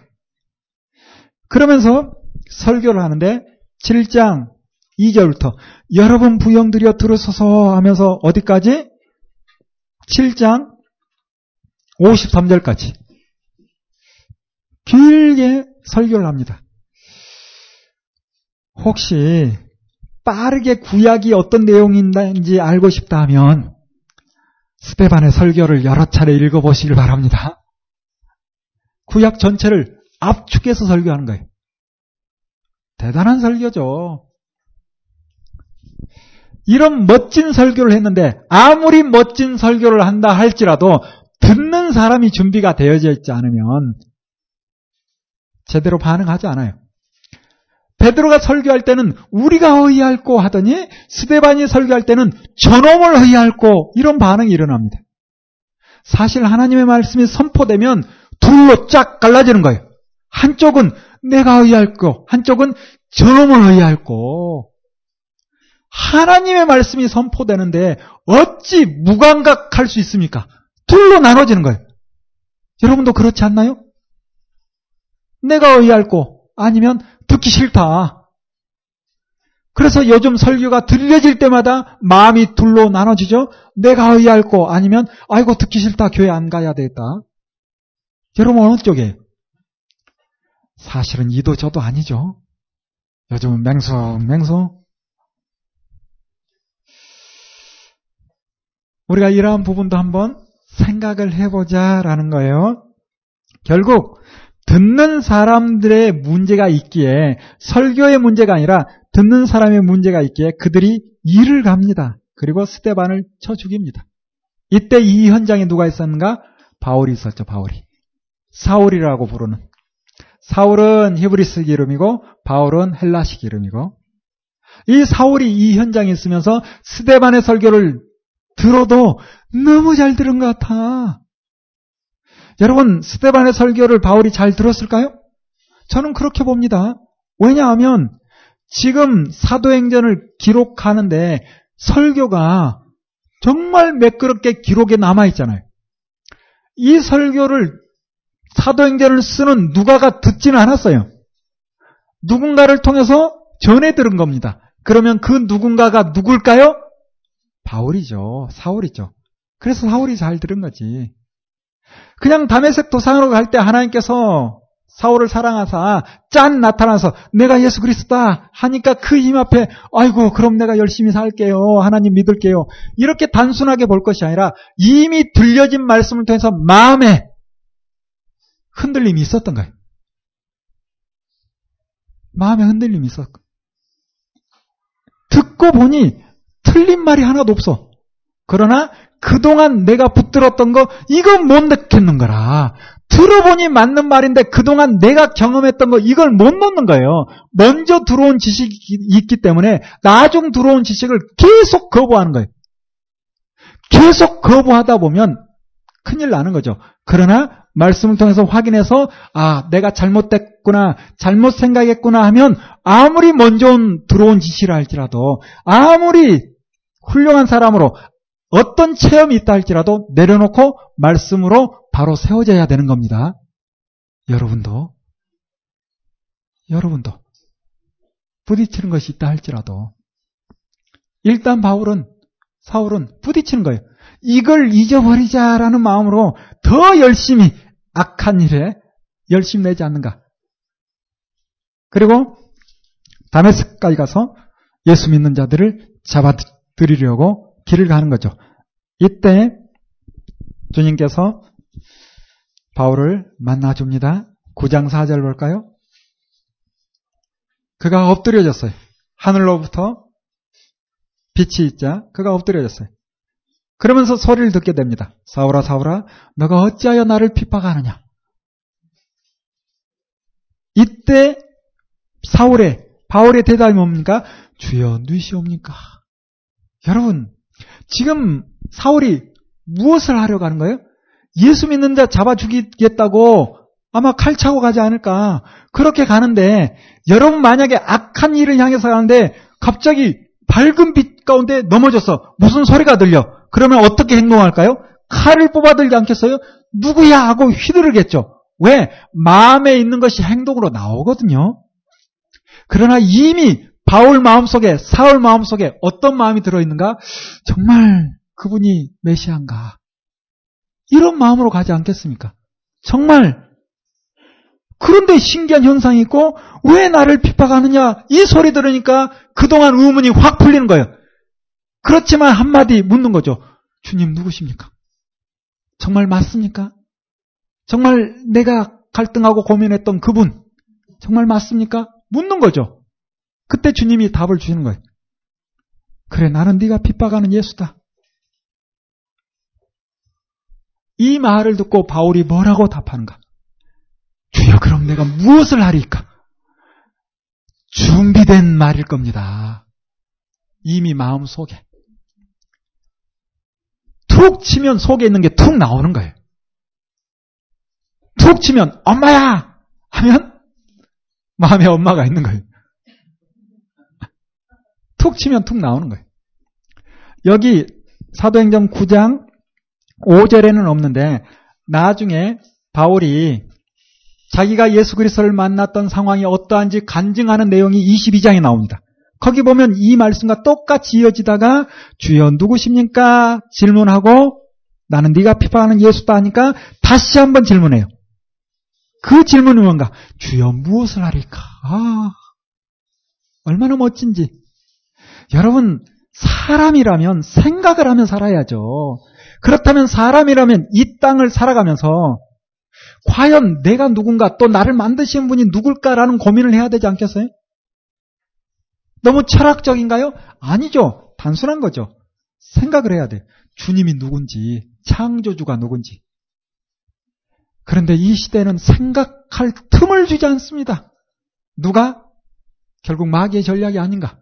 그러면서 설교를 하는데 7장 2절부터 여러분 부영들이여 들으소서 하면서 어디까지? 7장 53절까지 길게 설교를 합니다. 혹시 빠르게 구약이 어떤 내용인지 알고 싶다 하면 스테반의 설교를 여러 차례 읽어보시길 바랍니다. 구약 전체를 압축해서 설교하는 거예요. 대단한 설교죠. 이런 멋진 설교를 했는데 아무리 멋진 설교를 한다 할지라도 듣는 사람이 준비가 되어져 있지 않으면 제대로 반응하지 않아요. 베드로가 설교할 때는 우리가 의할고 하더니 스데반이 설교할 때는 저놈을 의할고 이런 반응이 일어납니다. 사실 하나님의 말씀이 선포되면 둘로 쫙 갈라지는 거예요. 한쪽은 내가 의할고 한쪽은 저놈을 의할고 하나님의 말씀이 선포되는데 어찌 무감각할 수 있습니까? 둘로 나눠지는 거예요. 여러분도 그렇지 않나요? 내가 의할고 아니면 듣기 싫다. 그래서 요즘 설교가 들려질 때마다 마음이 둘로 나눠지죠. 내가 의할고 아니면 아이고 듣기 싫다 교회 안 가야 되겠다. 여러분 어느 쪽에? 사실은 이도 저도 아니죠. 요즘은 맹성. 우리가 이러한 부분도 한번 생각을 해보자라는 거예요. 결국 듣는 사람들의 문제가 있기에 설교의 문제가 아니라 듣는 사람의 문제가 있기에 그들이 일을 갑니다. 그리고 스테반을 쳐 죽입니다. 이때 이 현장에 누가 있었는가? 바울이 있었죠. 바울이. 사울이라고 부르는. 사울은 히브리스 이름이고 바울은 헬라식 이름이고 이 사울이 이 현장에 있으면서 스테반의 설교를 들어도 너무 잘 들은 것 같아. 여러분, 스테반의 설교를 바울이 잘 들었을까요? 저는 그렇게 봅니다. 왜냐하면 지금 사도행전을 기록하는데 설교가 정말 매끄럽게 기록에 남아있잖아요. 이 설교를 사도행전을 쓰는 누가가 듣지는 않았어요. 누군가를 통해서 전해 들은 겁니다. 그러면 그 누군가가 누굴까요? 바울이죠. 사울이죠. 그래서 사울이 잘 들은 거지. 그냥 담에색 도상으로 갈 때 하나님께서 사울을 사랑하사 짠 나타나서 내가 예수 그리스도다 하니까 그힘 앞에 아이고 그럼 내가 열심히 살게요 하나님 믿을게요 이렇게 단순하게 볼 것이 아니라 이미 들려진 말씀을 통해서 마음에 흔들림이 있었던 거예요. 마음에 흔들림이 있었고 듣고 보니 틀린 말이 하나도 없어. 그러나 그동안 내가 붙들었던 거 이건 못 넣겠는 거라. 들어보니 맞는 말인데 그동안 내가 경험했던 거 이걸 못 넣는 거예요. 먼저 들어온 지식이 있기 때문에 나중 들어온 지식을 계속 거부하는 거예요. 계속 거부하다 보면 큰일 나는 거죠. 그러나 말씀을 통해서 확인해서 아 내가 잘못됐구나 잘못 생각했구나 하면 아무리 먼저 들어온 지시를 할지라도 아무리 훌륭한 사람으로 어떤 체험이 있다 할지라도 내려놓고 말씀으로 바로 세워져야 되는 겁니다. 여러분도, 여러분도 부딪히는 것이 있다 할지라도 일단 바울은, 사울은 부딪히는 거예요. 이걸 잊어버리자라는 마음으로 더 열심히 악한 일에 열심 내지 않는가. 그리고 다메스까지 가서 예수 믿는 자들을 잡아들이려고 길을 가는 거죠. 이때 주님께서 바울을 만나줍니다. 9장 4절 볼까요? 그가 엎드려졌어요. 하늘로부터 빛이 있자 그가 엎드려졌어요. 그러면서 소리를 듣게 됩니다. 사울아 사울아 너가 어찌하여 나를 핍박하느냐. 이때 사울의 바울의 대답이 뭡니까? 주여 누시옵니까? 여러분 지금 사울이 무엇을 하려고 하는 거예요? 예수 믿는 자 잡아 죽이겠다고 아마 칼 차고 가지 않을까. 그렇게 가는데 여러분 만약에 악한 일을 향해서 가는데 갑자기 밝은 빛 가운데 넘어져서 무슨 소리가 들려. 그러면 어떻게 행동할까요? 칼을 뽑아들지 않겠어요? 누구야 하고 휘두르겠죠. 왜? 마음에 있는 것이 행동으로 나오거든요. 그러나 이미 바울 마음속에 사울 마음속에 어떤 마음이 들어있는가? 정말 그분이 메시아인가? 이런 마음으로 가지 않겠습니까? 정말 그런데 신기한 현상이 있고 왜 나를 핍박하느냐 이 소리 들으니까 그동안 의문이 확 풀리는 거예요. 그렇지만 한마디 묻는 거죠. 주님 누구십니까? 정말 맞습니까? 정말 내가 갈등하고 고민했던 그분 정말 맞습니까? 묻는 거죠. 그때 주님이 답을 주시는 거예요. 그래 나는 네가 핍박하는 예수다. 이 말을 듣고 바울이 뭐라고 답하는가? 주여 그럼 내가 무엇을 하리까? 준비된 말일 겁니다. 이미 마음 속에. 툭 치면 속에 있는 게 툭 나오는 거예요. 툭 치면 엄마야 하면 마음에 엄마가 있는 거예요. 툭 치면 툭 나오는 거예요. 여기 사도행전 9장 5절에는 없는데 나중에 바울이 자기가 예수 그리스도를 만났던 상황이 어떠한지 간증하는 내용이 22장에 나옵니다. 거기 보면 이 말씀과 똑같이 이어지다가 주여 누구십니까? 질문하고 나는 네가 핍박하는 예수다 하니까 다시 한번 질문해요. 그 질문이 뭔가? 주여 무엇을 하리까? 아, 얼마나 멋진지. 여러분, 사람이라면 생각을 하며 살아야죠. 그렇다면 사람이라면 이 땅을 살아가면서 과연 내가 누군가 또 나를 만드신 분이 누굴까라는 고민을 해야 되지 않겠어요? 너무 철학적인가요? 아니죠. 단순한 거죠. 생각을 해야 돼요. 주님이 누군지, 창조주가 누군지. 그런데 이 시대는 생각할 틈을 주지 않습니다. 누가? 결국 마귀의 전략이 아닌가?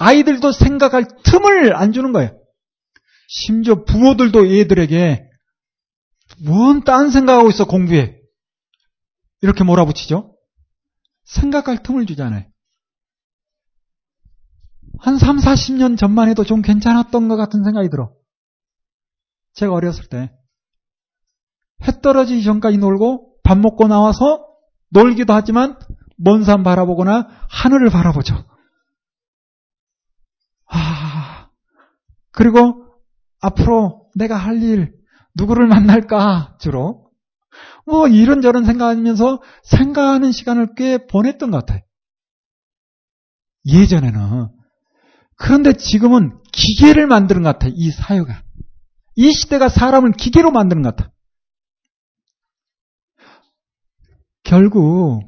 아이들도 생각할 틈을 안 주는 거예요. 심지어 부모들도 애들에게 뭔 딴 생각하고 있어 공부해. 이렇게 몰아붙이죠. 생각할 틈을 주잖아요. 한 3, 40년 전만 해도 좀 괜찮았던 것 같은 생각이 들어. 제가 어렸을 때. 해 떨어지기 전까지 놀고 밥 먹고 나와서 놀기도 하지만 먼 산 바라보거나 하늘을 바라보죠. 아, 그리고 앞으로 내가 할 일, 누구를 만날까, 주로. 뭐, 이런저런 생각하면서 생각하는 시간을 꽤 보냈던 것 같아요. 예전에는. 그런데 지금은 기계를 만드는 것 같아요, 이 사회가. 이 시대가 사람을 기계로 만드는 것 같아. 결국,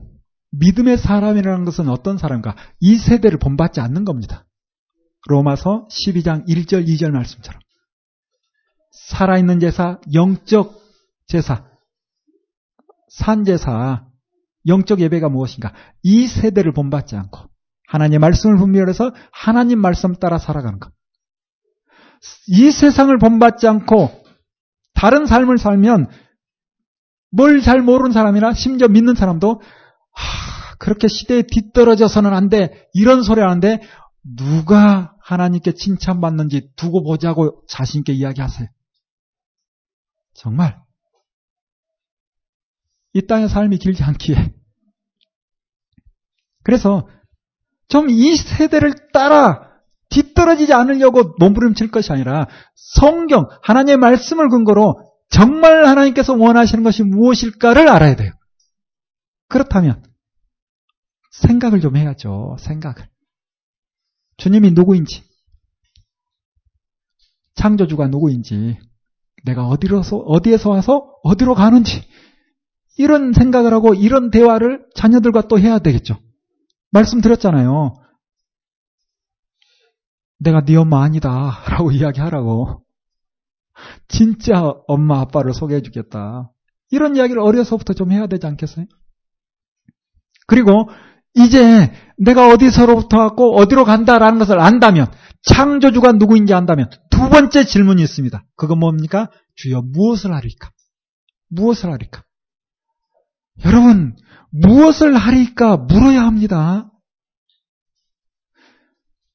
믿음의 사람이라는 것은 어떤 사람인가? 이 세대를 본받지 않는 겁니다. 로마서 12장 1절, 2절 말씀처럼. 살아있는 제사, 영적 제사, 산제사, 영적 예배가 무엇인가? 이 세대를 본받지 않고 하나님의 말씀을 분별해서 하나님 말씀 따라 살아가는 것. 이 세상을 본받지 않고 다른 삶을 살면 뭘 잘 모르는 사람이나 심지어 믿는 사람도 하, 그렇게 시대에 뒤떨어져서는 안 돼. 이런 소리 하는데 누가 하나님께 칭찬받는지 두고 보자고 자신있게 이야기하세요. 정말 이 땅의 삶이 길지 않기에 그래서 좀 이 세대를 따라 뒤떨어지지 않으려고 몸부림칠 것이 아니라 성경 하나님의 말씀을 근거로 정말 하나님께서 원하시는 것이 무엇일까를 알아야 돼요. 그렇다면 생각을 좀 해야죠. 생각을. 주님이 누구인지, 창조주가 누구인지, 내가 어디로서, 어디에서 와서 어디로 가는지, 이런 생각을 하고 이런 대화를 자녀들과 또 해야 되겠죠. 말씀드렸잖아요. 내가 네 엄마 아니다. 라고 *laughs* 이야기하라고. 진짜 엄마 아빠를 소개해 주겠다. 이런 이야기를 어려서부터 좀 해야 되지 않겠어요? 그리고 이제 내가 어디서로부터 왔고 어디로 간다라는 것을 안다면 창조주가 누구인지 안다면 두 번째 질문이 있습니다. 그건 뭡니까? 주여 무엇을 하리까? 무엇을 하리까? 여러분 무엇을 하리까 물어야 합니다.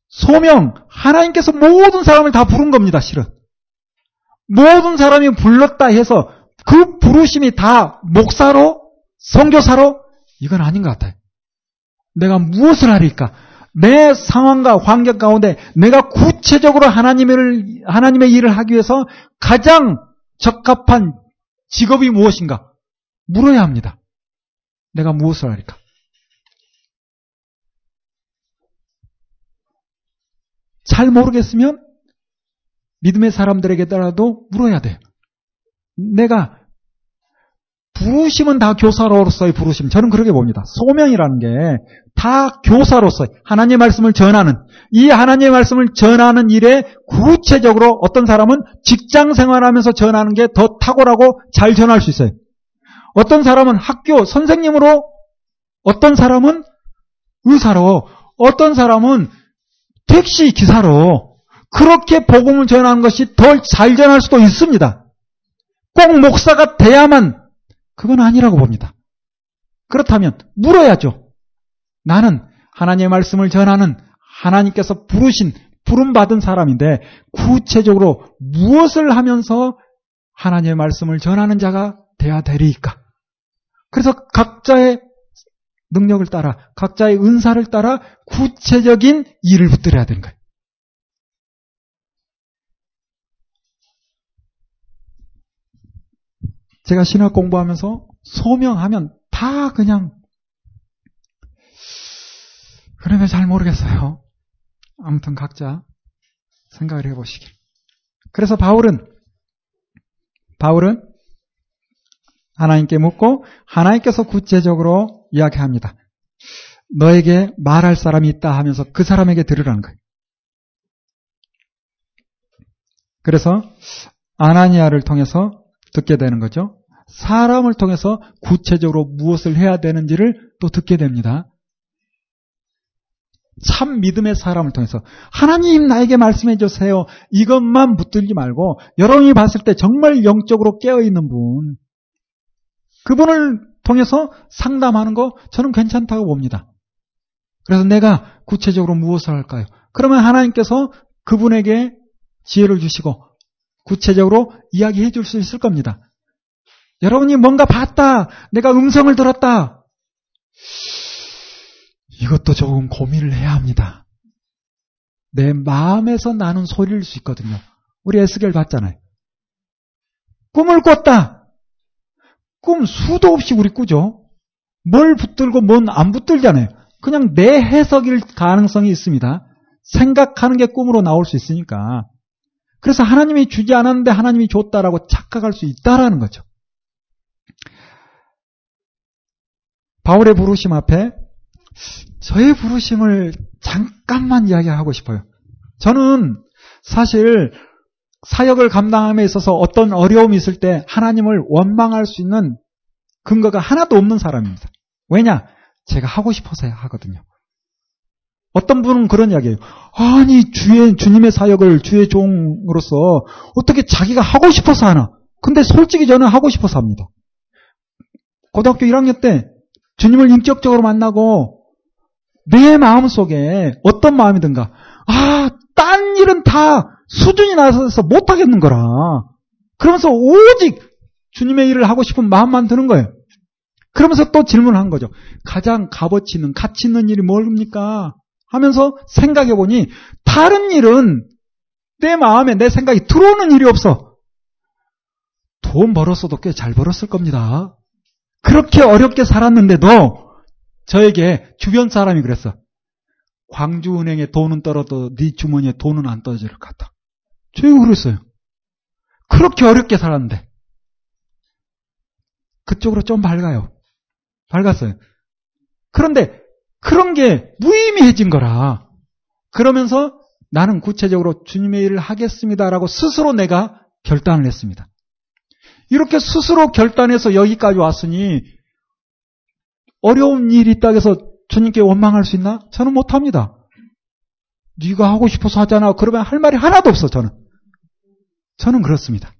소명 하나님께서 모든 사람을 다 부른 겁니다. 실은 모든 사람이 불렀다 해서 그 부르심이 다 목사로 성교사로 이건 아닌 것 같아요. 내가 무엇을 하리까? 내 상황과 환경 가운데 내가 구체적으로 하나님을, 하나님의 일을 하기 위해서 가장 적합한 직업이 무엇인가? 물어야 합니다. 내가 무엇을 하리까? 잘 모르겠으면 믿음의 사람들에게라도 물어야 돼요. 내가 부르심은 다 교사로서의 부르심. 저는 그렇게 봅니다. 소명이라는 게 다 교사로서 하나님의 말씀을 전하는 이 하나님의 말씀을 전하는 일에 구체적으로 어떤 사람은 직장 생활하면서 전하는 게 더 탁월하고 잘 전할 수 있어요. 어떤 사람은 학교 선생님으로 어떤 사람은 의사로 어떤 사람은 택시 기사로 그렇게 복음을 전하는 것이 더잘 전할 수도 있습니다. 꼭 목사가 돼야만 그건 아니라고 봅니다. 그렇다면 물어야죠. 나는 하나님의 말씀을 전하는 하나님께서 부르신 부름받은 사람인데 구체적으로 무엇을 하면서 하나님의 말씀을 전하는 자가 돼야 되리까? 그래서 각자의 능력을 따라 각자의 은사를 따라 구체적인 일을 붙들어야 되는 거예요. 제가 신학 공부하면서 소명하면 다 그냥 그러면 잘 모르겠어요. 아무튼 각자 생각을 해보시길. 그래서 바울은 바울은 하나님께 묻고 하나님께서 구체적으로 이야기합니다. 너에게 말할 사람이 있다 하면서 그 사람에게 들으라는 거예요. 그래서 아나니아를 통해서 듣게 되는 거죠. 사람을 통해서 구체적으로 무엇을 해야 되는지를 또 듣게 됩니다. 참 믿음의 사람을 통해서 하나님 나에게 말씀해 주세요. 이것만 붙들지 말고 여러분이 봤을 때 정말 영적으로 깨어 있는 분 그분을 통해서 상담하는 거 저는 괜찮다고 봅니다. 그래서 내가 구체적으로 무엇을 할까요? 그러면 하나님께서 그분에게 지혜를 주시고 구체적으로 이야기해 줄 수 있을 겁니다. 여러분이 뭔가 봤다. 내가 음성을 들었다. 이것도 조금 고민을 해야 합니다. 내 마음에서 나는 소리일 수 있거든요. 우리 에스겔 봤잖아요. 꿈을 꿨다. 꿈 수도 없이 우리 꾸죠. 뭘 붙들고 뭔 안 붙들잖아요. 그냥 내 해석일 가능성이 있습니다. 생각하는 게 꿈으로 나올 수 있으니까. 그래서 하나님이 주지 않았는데 하나님이 줬다라고 착각할 수 있다라는 거죠. 바울의 부르심 앞에 저의 부르심을 잠깐만 이야기하고 싶어요. 저는 사실 사역을 감당함에 있어서 어떤 어려움이 있을 때 하나님을 원망할 수 있는 근거가 하나도 없는 사람입니다. 왜냐? 제가 하고 싶어서 하거든요. 어떤 분은 그런 이야기예요. 아니 주의 주님의 사역을 주의 종으로서 어떻게 자기가 하고 싶어서 하나? 근데 솔직히 저는 하고 싶어서 합니다. 고등학교 1학년 때 주님을 인격적으로 만나고 내 마음 속에 어떤 마음이든가 아, 딴 일은 다 수준이 낮아서 못 하겠는 거라. 그러면서 오직 주님의 일을 하고 싶은 마음만 드는 거예요. 그러면서 또 질문한 거죠. 가장 값어치 있는, 가치 있는 일이 뭡니까? 하면서 생각해 보니 다른 일은 내 마음에 내 생각이 들어오는 일이 없어. 돈 벌었어도 꽤 잘 벌었을 겁니다. 그렇게 어렵게 살았는데도 저에게 주변 사람이 그랬어. 광주은행에 돈은 떨어도 네 주머니에 돈은 안 떨어질 것 같다. 저희가 그랬어요. 그렇게 어렵게 살았는데. 그쪽으로 좀 밝아요. 밝았어요. 그런데 그런 게 무의미해진 거라. 그러면서 나는 구체적으로 주님의 일을 하겠습니다라고 스스로 내가 결단을 했습니다. 이렇게 스스로 결단해서 여기까지 왔으니 어려운 일이 있다고 해서 주님께 원망할 수 있나? 저는 못합니다. 네가 하고 싶어서 하잖아. 그러면 할 말이 하나도 없어 저는. 저는 그렇습니다.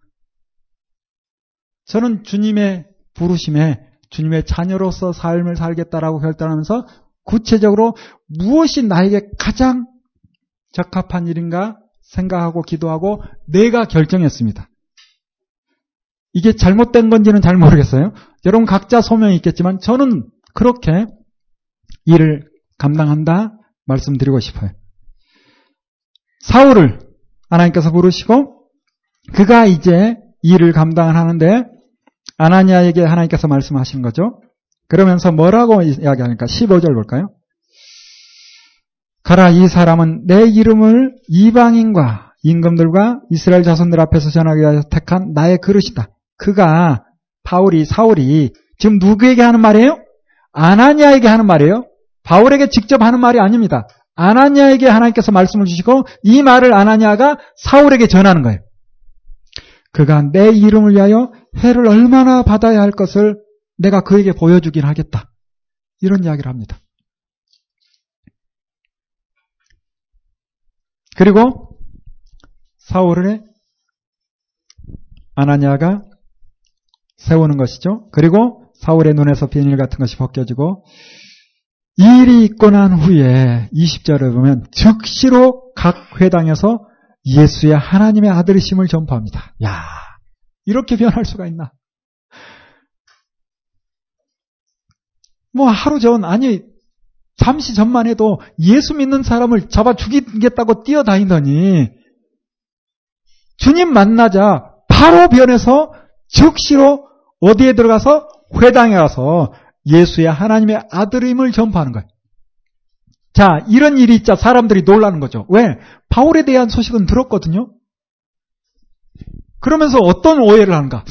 저는 주님의 부르심에 주님의 자녀로서 삶을 살겠다라고 결단하면서 구체적으로 무엇이 나에게 가장 적합한 일인가 생각하고 기도하고 내가 결정했습니다. 이게 잘못된 건지는 잘 모르겠어요. 여러분 각자 소명이 있겠지만 저는 그렇게 일을 감당한다 말씀드리고 싶어요. 사울을 하나님께서 부르시고 그가 이제 일을 감당을 하는데 아나니아에게 하나님께서 말씀하시는 거죠. 그러면서 뭐라고 이야기하니까 15절 볼까요? 가라 이 사람은 내 이름을 이방인과 임금들과 이스라엘 자손들 앞에서 전하기 위하여 택한 나의 그릇이다. 그가 바울이 사울이 지금 누구에게 하는 말이에요? 아나니아에게 하는 말이에요. 바울에게 직접 하는 말이 아닙니다. 아나니아에게 하나님께서 말씀을 주시고 이 말을 아나니아가 사울에게 전하는 거예요. 그가 내 이름을 위하여 해를 얼마나 받아야 할 것을 내가 그에게 보여주긴 하겠다. 이런 이야기를 합니다. 그리고 사울을 아나니아가 세우는 것이죠. 그리고 사울의 눈에서 비닐 같은 것이 벗겨지고 일이 있고 난 후에 20절을 보면 즉시로 각 회당에서 예수의 하나님의 아들이심을 전파합니다. 야, 이렇게 변할 수가 있나? 뭐 하루 전 아니 잠시 전만 해도 예수 믿는 사람을 잡아 죽이겠다고 뛰어다니더니 주님 만나자 바로 변해서 즉시로 어디에 들어가서 회당에 가서 예수의 하나님의 아들임을 전파하는 거예요. 자, 이런 일이 있자 사람들이 놀라는 거죠. 왜? 바울에 대한 소식은 들었거든요. 그러면서 어떤 오해를 하는가?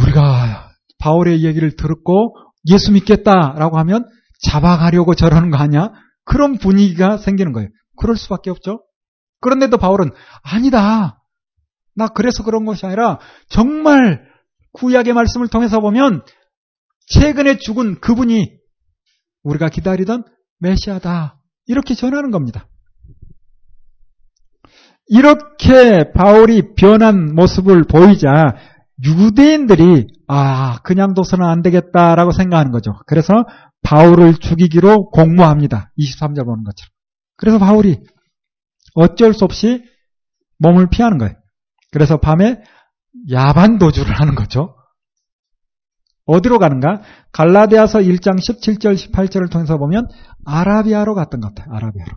우리가 바울의 얘기를 들었고 예수 믿겠다라고 하면 잡아가려고 저러는 거 아니야? 그런 분위기가 생기는 거예요. 그럴 수밖에 없죠. 그런데도 바울은 아니다. 나 그래서 그런 것이 아니라 정말 구약의 말씀을 통해서 보면 최근에 죽은 그분이 우리가 기다리던 메시아다. 이렇게 전하는 겁니다. 이렇게 바울이 변한 모습을 보이자 유대인들이 아 그냥 둬서는 안 되겠다라고 생각하는 거죠. 그래서 바울을 죽이기로 공모합니다. 23절 보는 것처럼. 그래서 바울이 어쩔 수 없이 몸을 피하는 거예요. 그래서 밤에 야반 도주를 하는 거죠. 어디로 가는가? 갈라디아서 1장 17절 18절을 통해서 보면 아라비아로 갔던 것 같아요. 아라비아로.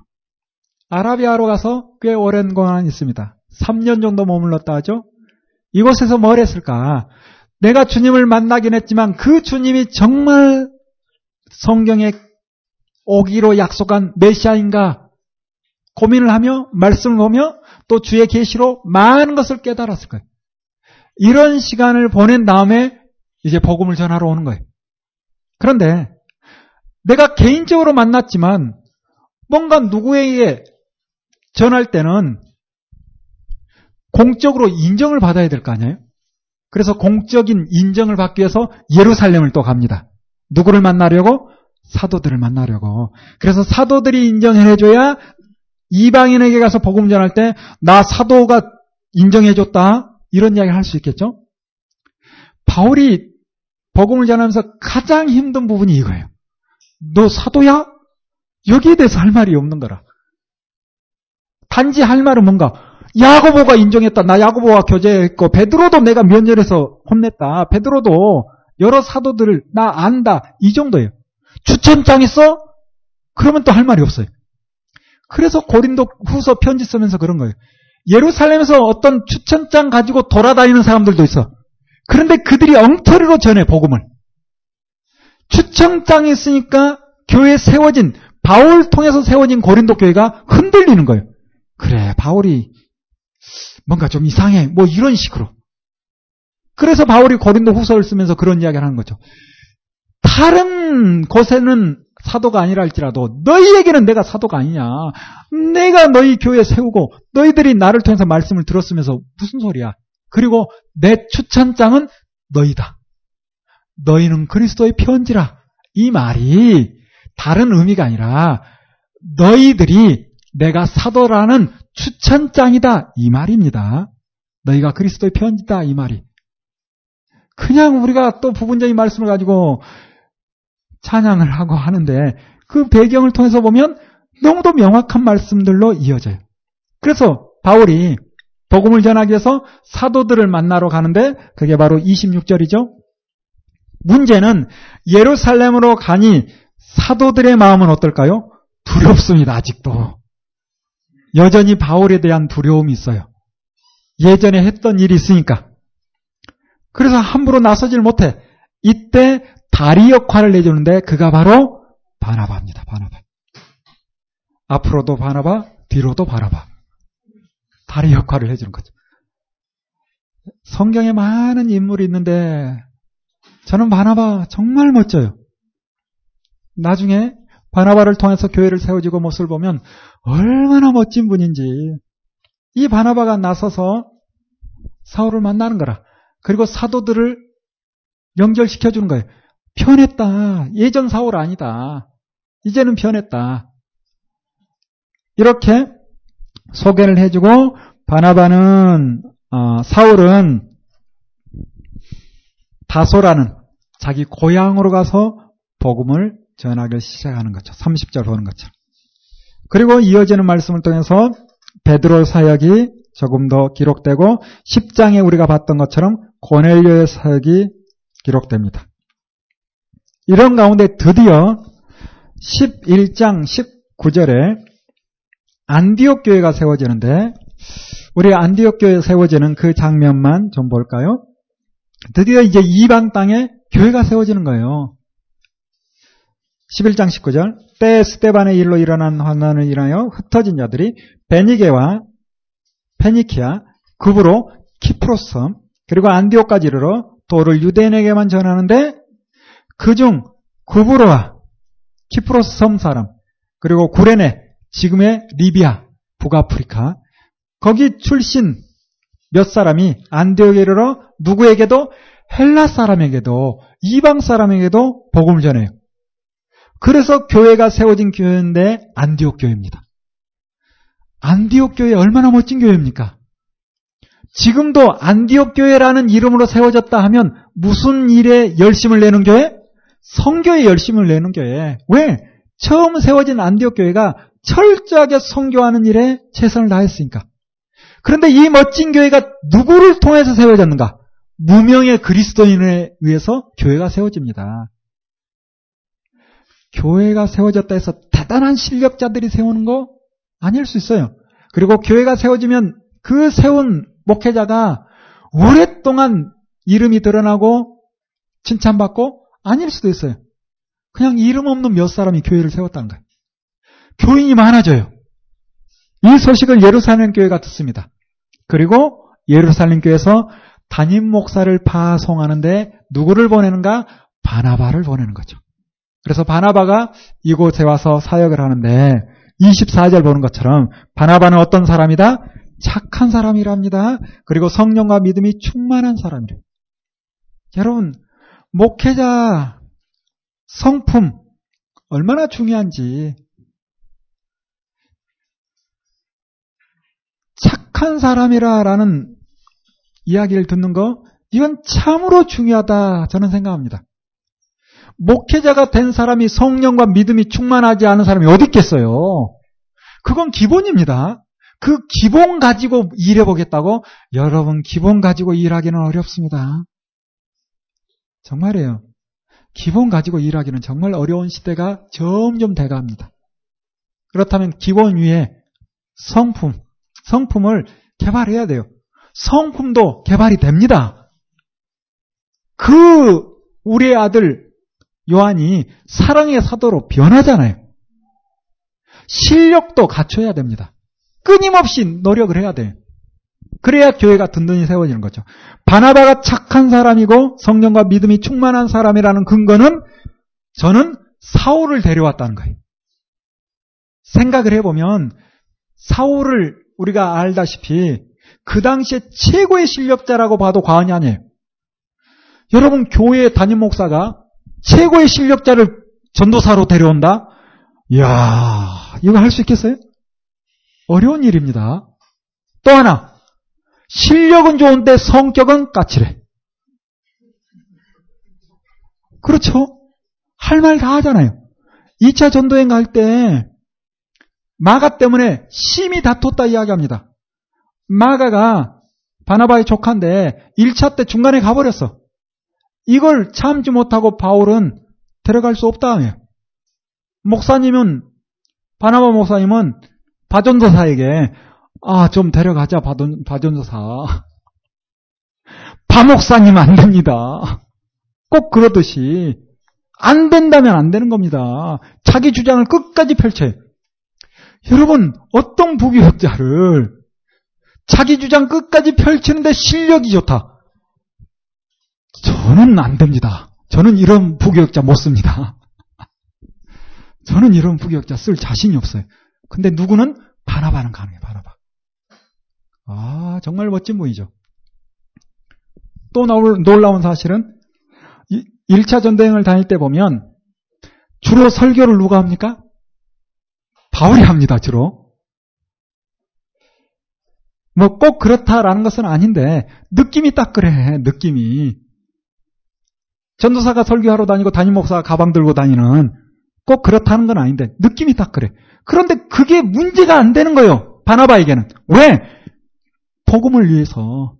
아라비아로 가서 꽤 오랜 동안 있습니다. 3년 정도 머물렀다 하죠. 이곳에서 뭘 했을까? 내가 주님을 만나긴 했지만 그 주님이 정말 성경에 오기로 약속한 메시아인가 고민을 하며 말씀을 보며 또 주의 계시로 많은 것을 깨달았을 거예요. 이런 시간을 보낸 다음에 이제 복음을 전하러 오는 거예요. 그런데 내가 개인적으로 만났지만 뭔가 누구에게 전할 때는 공적으로 인정을 받아야 될 거 아니에요? 그래서 공적인 인정을 받기 위해서 예루살렘을 또 갑니다. 누구를 만나려고? 사도들을 만나려고. 그래서 사도들이 인정을 해줘야 이방인에게 가서 복음 전할 때 나 사도가 인정해줬다 이런 이야기를 할 수 있겠죠? 바울이 복음을 전하면서 가장 힘든 부분이 이거예요. 너 사도야? 여기에 대해서 할 말이 없는 거라. 단지 할 말은 뭔가 야고보가 인정했다. 나 야고보와 교제했고 베드로도 내가 면전에서 혼냈다. 베드로도 여러 사도들을 나 안다. 이 정도예요. 추천장 있어? 그러면 또 할 말이 없어요. 그래서 고린도 후서 편지 쓰면서 그런 거예요. 예루살렘에서 어떤 추천장 가지고 돌아다니는 사람들도 있어. 그런데 그들이 엉터리로 전해 복음을. 추천장이 있으니까 교회 세워진 바울 통해서 세워진 고린도 교회가 흔들리는 거예요. 그래 바울이 뭔가 좀 이상해 뭐 이런 식으로. 그래서 바울이 고린도 후서를 쓰면서 그런 이야기를 하는 거죠. 다른 곳에는 사도가 아니라 할지라도 너희에게는 내가 사도가 아니냐. 내가 너희 교회 세우고 너희들이 나를 통해서 말씀을 들었으면서 무슨 소리야. 그리고 내 추천장은 너희다. 너희는 그리스도의 편지라. 이 말이 다른 의미가 아니라 너희들이 내가 사도라는 추천장이다. 이 말입니다. 너희가 그리스도의 편지다. 이 말이. 그냥 우리가 또 부분적인 말씀을 가지고 찬양을 하고 하는데 그 배경을 통해서 보면 너무도 명확한 말씀들로 이어져요. 그래서 바울이 복음을 전하기 위해서 사도들을 만나러 가는데 그게 바로 26절이죠. 문제는 예루살렘으로 가니 사도들의 마음은 어떨까요? 두렵습니다. 아직도. 여전히 바울에 대한 두려움이 있어요. 예전에 했던 일이 있으니까. 그래서 함부로 나서질 못해. 이때 다리 역할을 내주는데 그가 바로 바나바입니다. 바나바. 앞으로도 바나바, 뒤로도 바나바. 다리 역할을 해주는 거죠. 성경에 많은 인물이 있는데 저는 바나바 정말 멋져요. 나중에 바나바를 통해서 교회를 세워지고 모습을 보면 얼마나 멋진 분인지 이 바나바가 나서서 사울을 만나는 거라. 그리고 사도들을 연결시켜 주는 거예요. 편했다. 예전 사울 아니다. 이제는 편했다. 이렇게 소개를 해주고 바나바는 어, 사울은 다소라는 자기 고향으로 가서 복음을 전하기 시작하는 거죠. 30절 보는 것처럼. 그리고 이어지는 말씀을 통해서 베드로 사역이 조금 더 기록되고 10장에 우리가 봤던 것처럼 고넬료의 사역이 기록됩니다. 이런 가운데 드디어 11장 19절에 안디옥 교회가 세워지는데 우리 안디옥 교회 세워지는 그 장면만 좀 볼까요? 드디어 이제 이방 땅에 교회가 세워지는 거예요. 11장 19절 때 스테반의 일로 일어난 환난을 인하여 흩어진 자들이 베니게와 페니키아, 급으로 키프로섬 그리고 안디옥까지 이르러 도를 유대인에게만 전하는데 그중 구브로와 키프로스 섬 사람 그리고 구레네 지금의 리비아 북아프리카 거기 출신 몇 사람이 안디옥에 이르러 누구에게도 헬라 사람에게도 이방 사람에게도 복음을 전해요. 그래서 교회가 세워진 교회인데 안디옥 교회입니다. 안디옥 교회 얼마나 멋진 교회입니까? 지금도 안디옥 교회라는 이름으로 세워졌다 하면 무슨 일에 열심을 내는 교회? 성교에 열심을 내는 교회. 왜? 처음 세워진 안디옥 교회가 철저하게 성교하는 일에 최선을 다했으니까. 그런데 이 멋진 교회가 누구를 통해서 세워졌는가? 무명의 그리스도인에 의해서 교회가 세워집니다. 교회가 세워졌다 해서 대단한 실력자들이 세우는 거 아닐 수 있어요. 그리고 교회가 세워지면 그 세운 목회자가 오랫동안 이름이 드러나고 칭찬받고 아닐 수도 있어요. 그냥 이름 없는 몇 사람이 교회를 세웠다는 거예요. 교인이 많아져요. 이 소식을 예루살렘 교회가 듣습니다. 그리고 예루살렘 교회에서 담임 목사를 파송하는데 누구를 보내는가? 바나바를 보내는 거죠. 그래서 바나바가 이곳에 와서 사역을 하는데 24절 보는 것처럼 바나바는 어떤 사람이다? 착한 사람이랍니다. 그리고 성령과 믿음이 충만한 사람이래. 여러분, 목회자 성품 얼마나 중요한지 착한 사람이라라는 이야기를 듣는 거 이건 참으로 중요하다 저는 생각합니다. 목회자가 된 사람이 성령과 믿음이 충만하지 않은 사람이 어디 있겠어요? 그건 기본입니다. 그 기본 가지고 일해보겠다고? 여러분, 기본 가지고 일하기는 어렵습니다. 정말이에요. 기본 가지고 일하기는 정말 어려운 시대가 점점 돼갑니다. 그렇다면 기본 위에 성품, 성품을 개발해야 돼요. 성품도 개발이 됩니다. 그 우리의 아들 요한이 사랑의 사도로 변하잖아요. 실력도 갖춰야 됩니다. 끊임없이 노력을 해야 돼요. 그래야 교회가 든든히 세워지는 거죠. 바나바가 착한 사람이고 성령과 믿음이 충만한 사람이라는 근거는 저는 사울을 데려왔다는 거예요. 생각을 해보면 사울을 우리가 알다시피 그 당시에 최고의 실력자라고 봐도 과언이 아니에요. 여러분 교회 담임 목사가 최고의 실력자를 전도사로 데려온다? 이야, 이거 할 수 있겠어요? 어려운 일입니다. 또 하나, 실력은 좋은데 성격은 까칠해. 그렇죠? 할 말 다 하잖아요. 2차 전도행 갈 때 마가 때문에 심히 다퉜다 이야기합니다. 마가가 바나바의 조카인데 1차 때 중간에 가버렸어. 이걸 참지 못하고 바울은 데려갈 수 없다며. 목사님은 바나바 목사님은 바전도사에게 아 좀 데려가자 바전, 바전도사. *laughs* 바 목사님 안 됩니다. 꼭 그러듯이 안 된다면 안 되는 겁니다. 자기 주장을 끝까지 펼쳐요. 여러분 어떤 부교육자를 자기 주장 끝까지 펼치는데 실력이 좋다. 저는 안 됩니다. 저는 이런 부교육자 못 씁니다. 저는 이런 부교육자 쓸 자신이 없어요. 근데 누구는 바나바는 가능해, 바나바. 아, 정말 멋진 분이죠. 또 놀라운 사실은 1차 전쟁을 다닐 때 보면 주로 설교를 누가 합니까? 바울이 합니다, 주로. 뭐 꼭 그렇다라는 것은 아닌데 느낌이 딱 그래, 느낌이. 전도사가 설교하러 다니고 담임 목사가 가방 들고 다니는 꼭 그렇다는 건 아닌데 느낌이 딱 그래. 그런데 그게 문제가 안 되는 거예요. 바나바에게는. 왜? 복음을 위해서.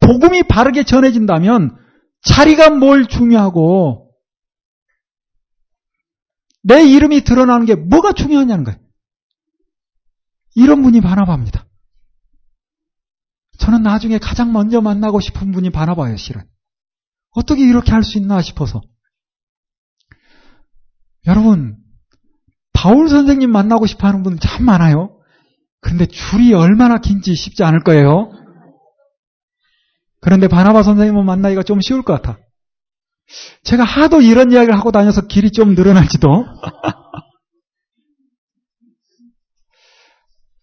복음이 바르게 전해진다면 자리가 뭘 중요하고 내 이름이 드러나는 게 뭐가 중요하냐는 거예요. 이런 분이 바나바입니다. 저는 나중에 가장 먼저 만나고 싶은 분이 바나바예요, 실은. 어떻게 이렇게 할 수 있나 싶어서. 여러분, 바울 선생님 만나고 싶어 하는 분 참 많아요. 근데 줄이 얼마나 긴지 쉽지 않을 거예요. 그런데 바나바 선생님을 만나기가 좀 쉬울 것 같아. 제가 하도 이런 이야기를 하고 다녀서 길이 좀 늘어날지도.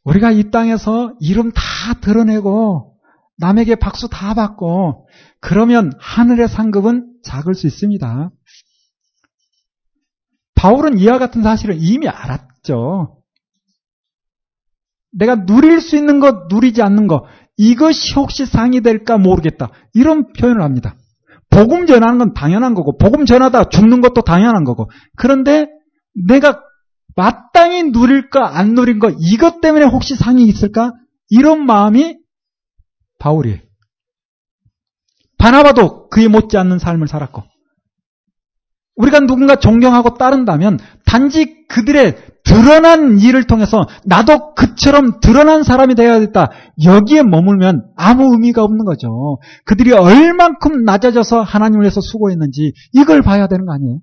우리가 이 땅에서 이름 다 드러내고 남에게 박수 다 받고 그러면 하늘의 상급은 작을 수 있습니다. 바울은 이와 같은 사실을 이미 알았죠. 내가 누릴 수 있는 것, 누리지 않는 것, 이것이 혹시 상이 될까 모르겠다. 이런 표현을 합니다. 복음 전하는 건 당연한 거고, 복음 전하다 죽는 것도 당연한 거고, 그런데 내가 마땅히 누릴까, 안 누린 거, 이것 때문에 혹시 상이 있을까? 이런 마음이 바울이에요. 바나바도 그에 못지않는 삶을 살았고 우리가 누군가 존경하고 따른다면 단지 그들의 드러난 일을 통해서 나도 그처럼 드러난 사람이 되어야겠다. 여기에 머물면 아무 의미가 없는 거죠. 그들이 얼만큼 낮아져서 하나님을 위해서 수고했는지 이걸 봐야 되는 거 아니에요?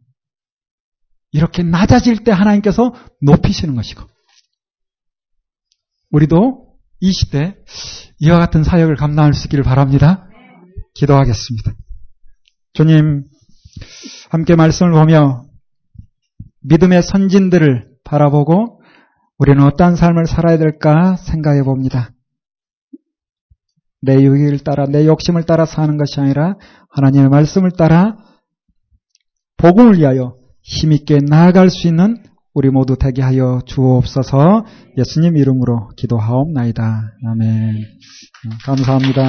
이렇게 낮아질 때 하나님께서 높이시는 것이고 우리도 이 시대 이와 같은 사역을 감당할 수 있기를 바랍니다. 기도하겠습니다. 주님, 함께 말씀을 보며 믿음의 선진들을 바라보고 우리는 어떠한 삶을 살아야 될까 생각해 봅니다. 내 유익을 따라, 내 욕심을 따라 사는 것이 아니라 하나님의 말씀을 따라 복음을 위하여 힘있게 나아갈 수 있는 우리 모두 되게 하여 주옵소서 예수님 이름으로 기도하옵나이다. 아멘. 감사합니다.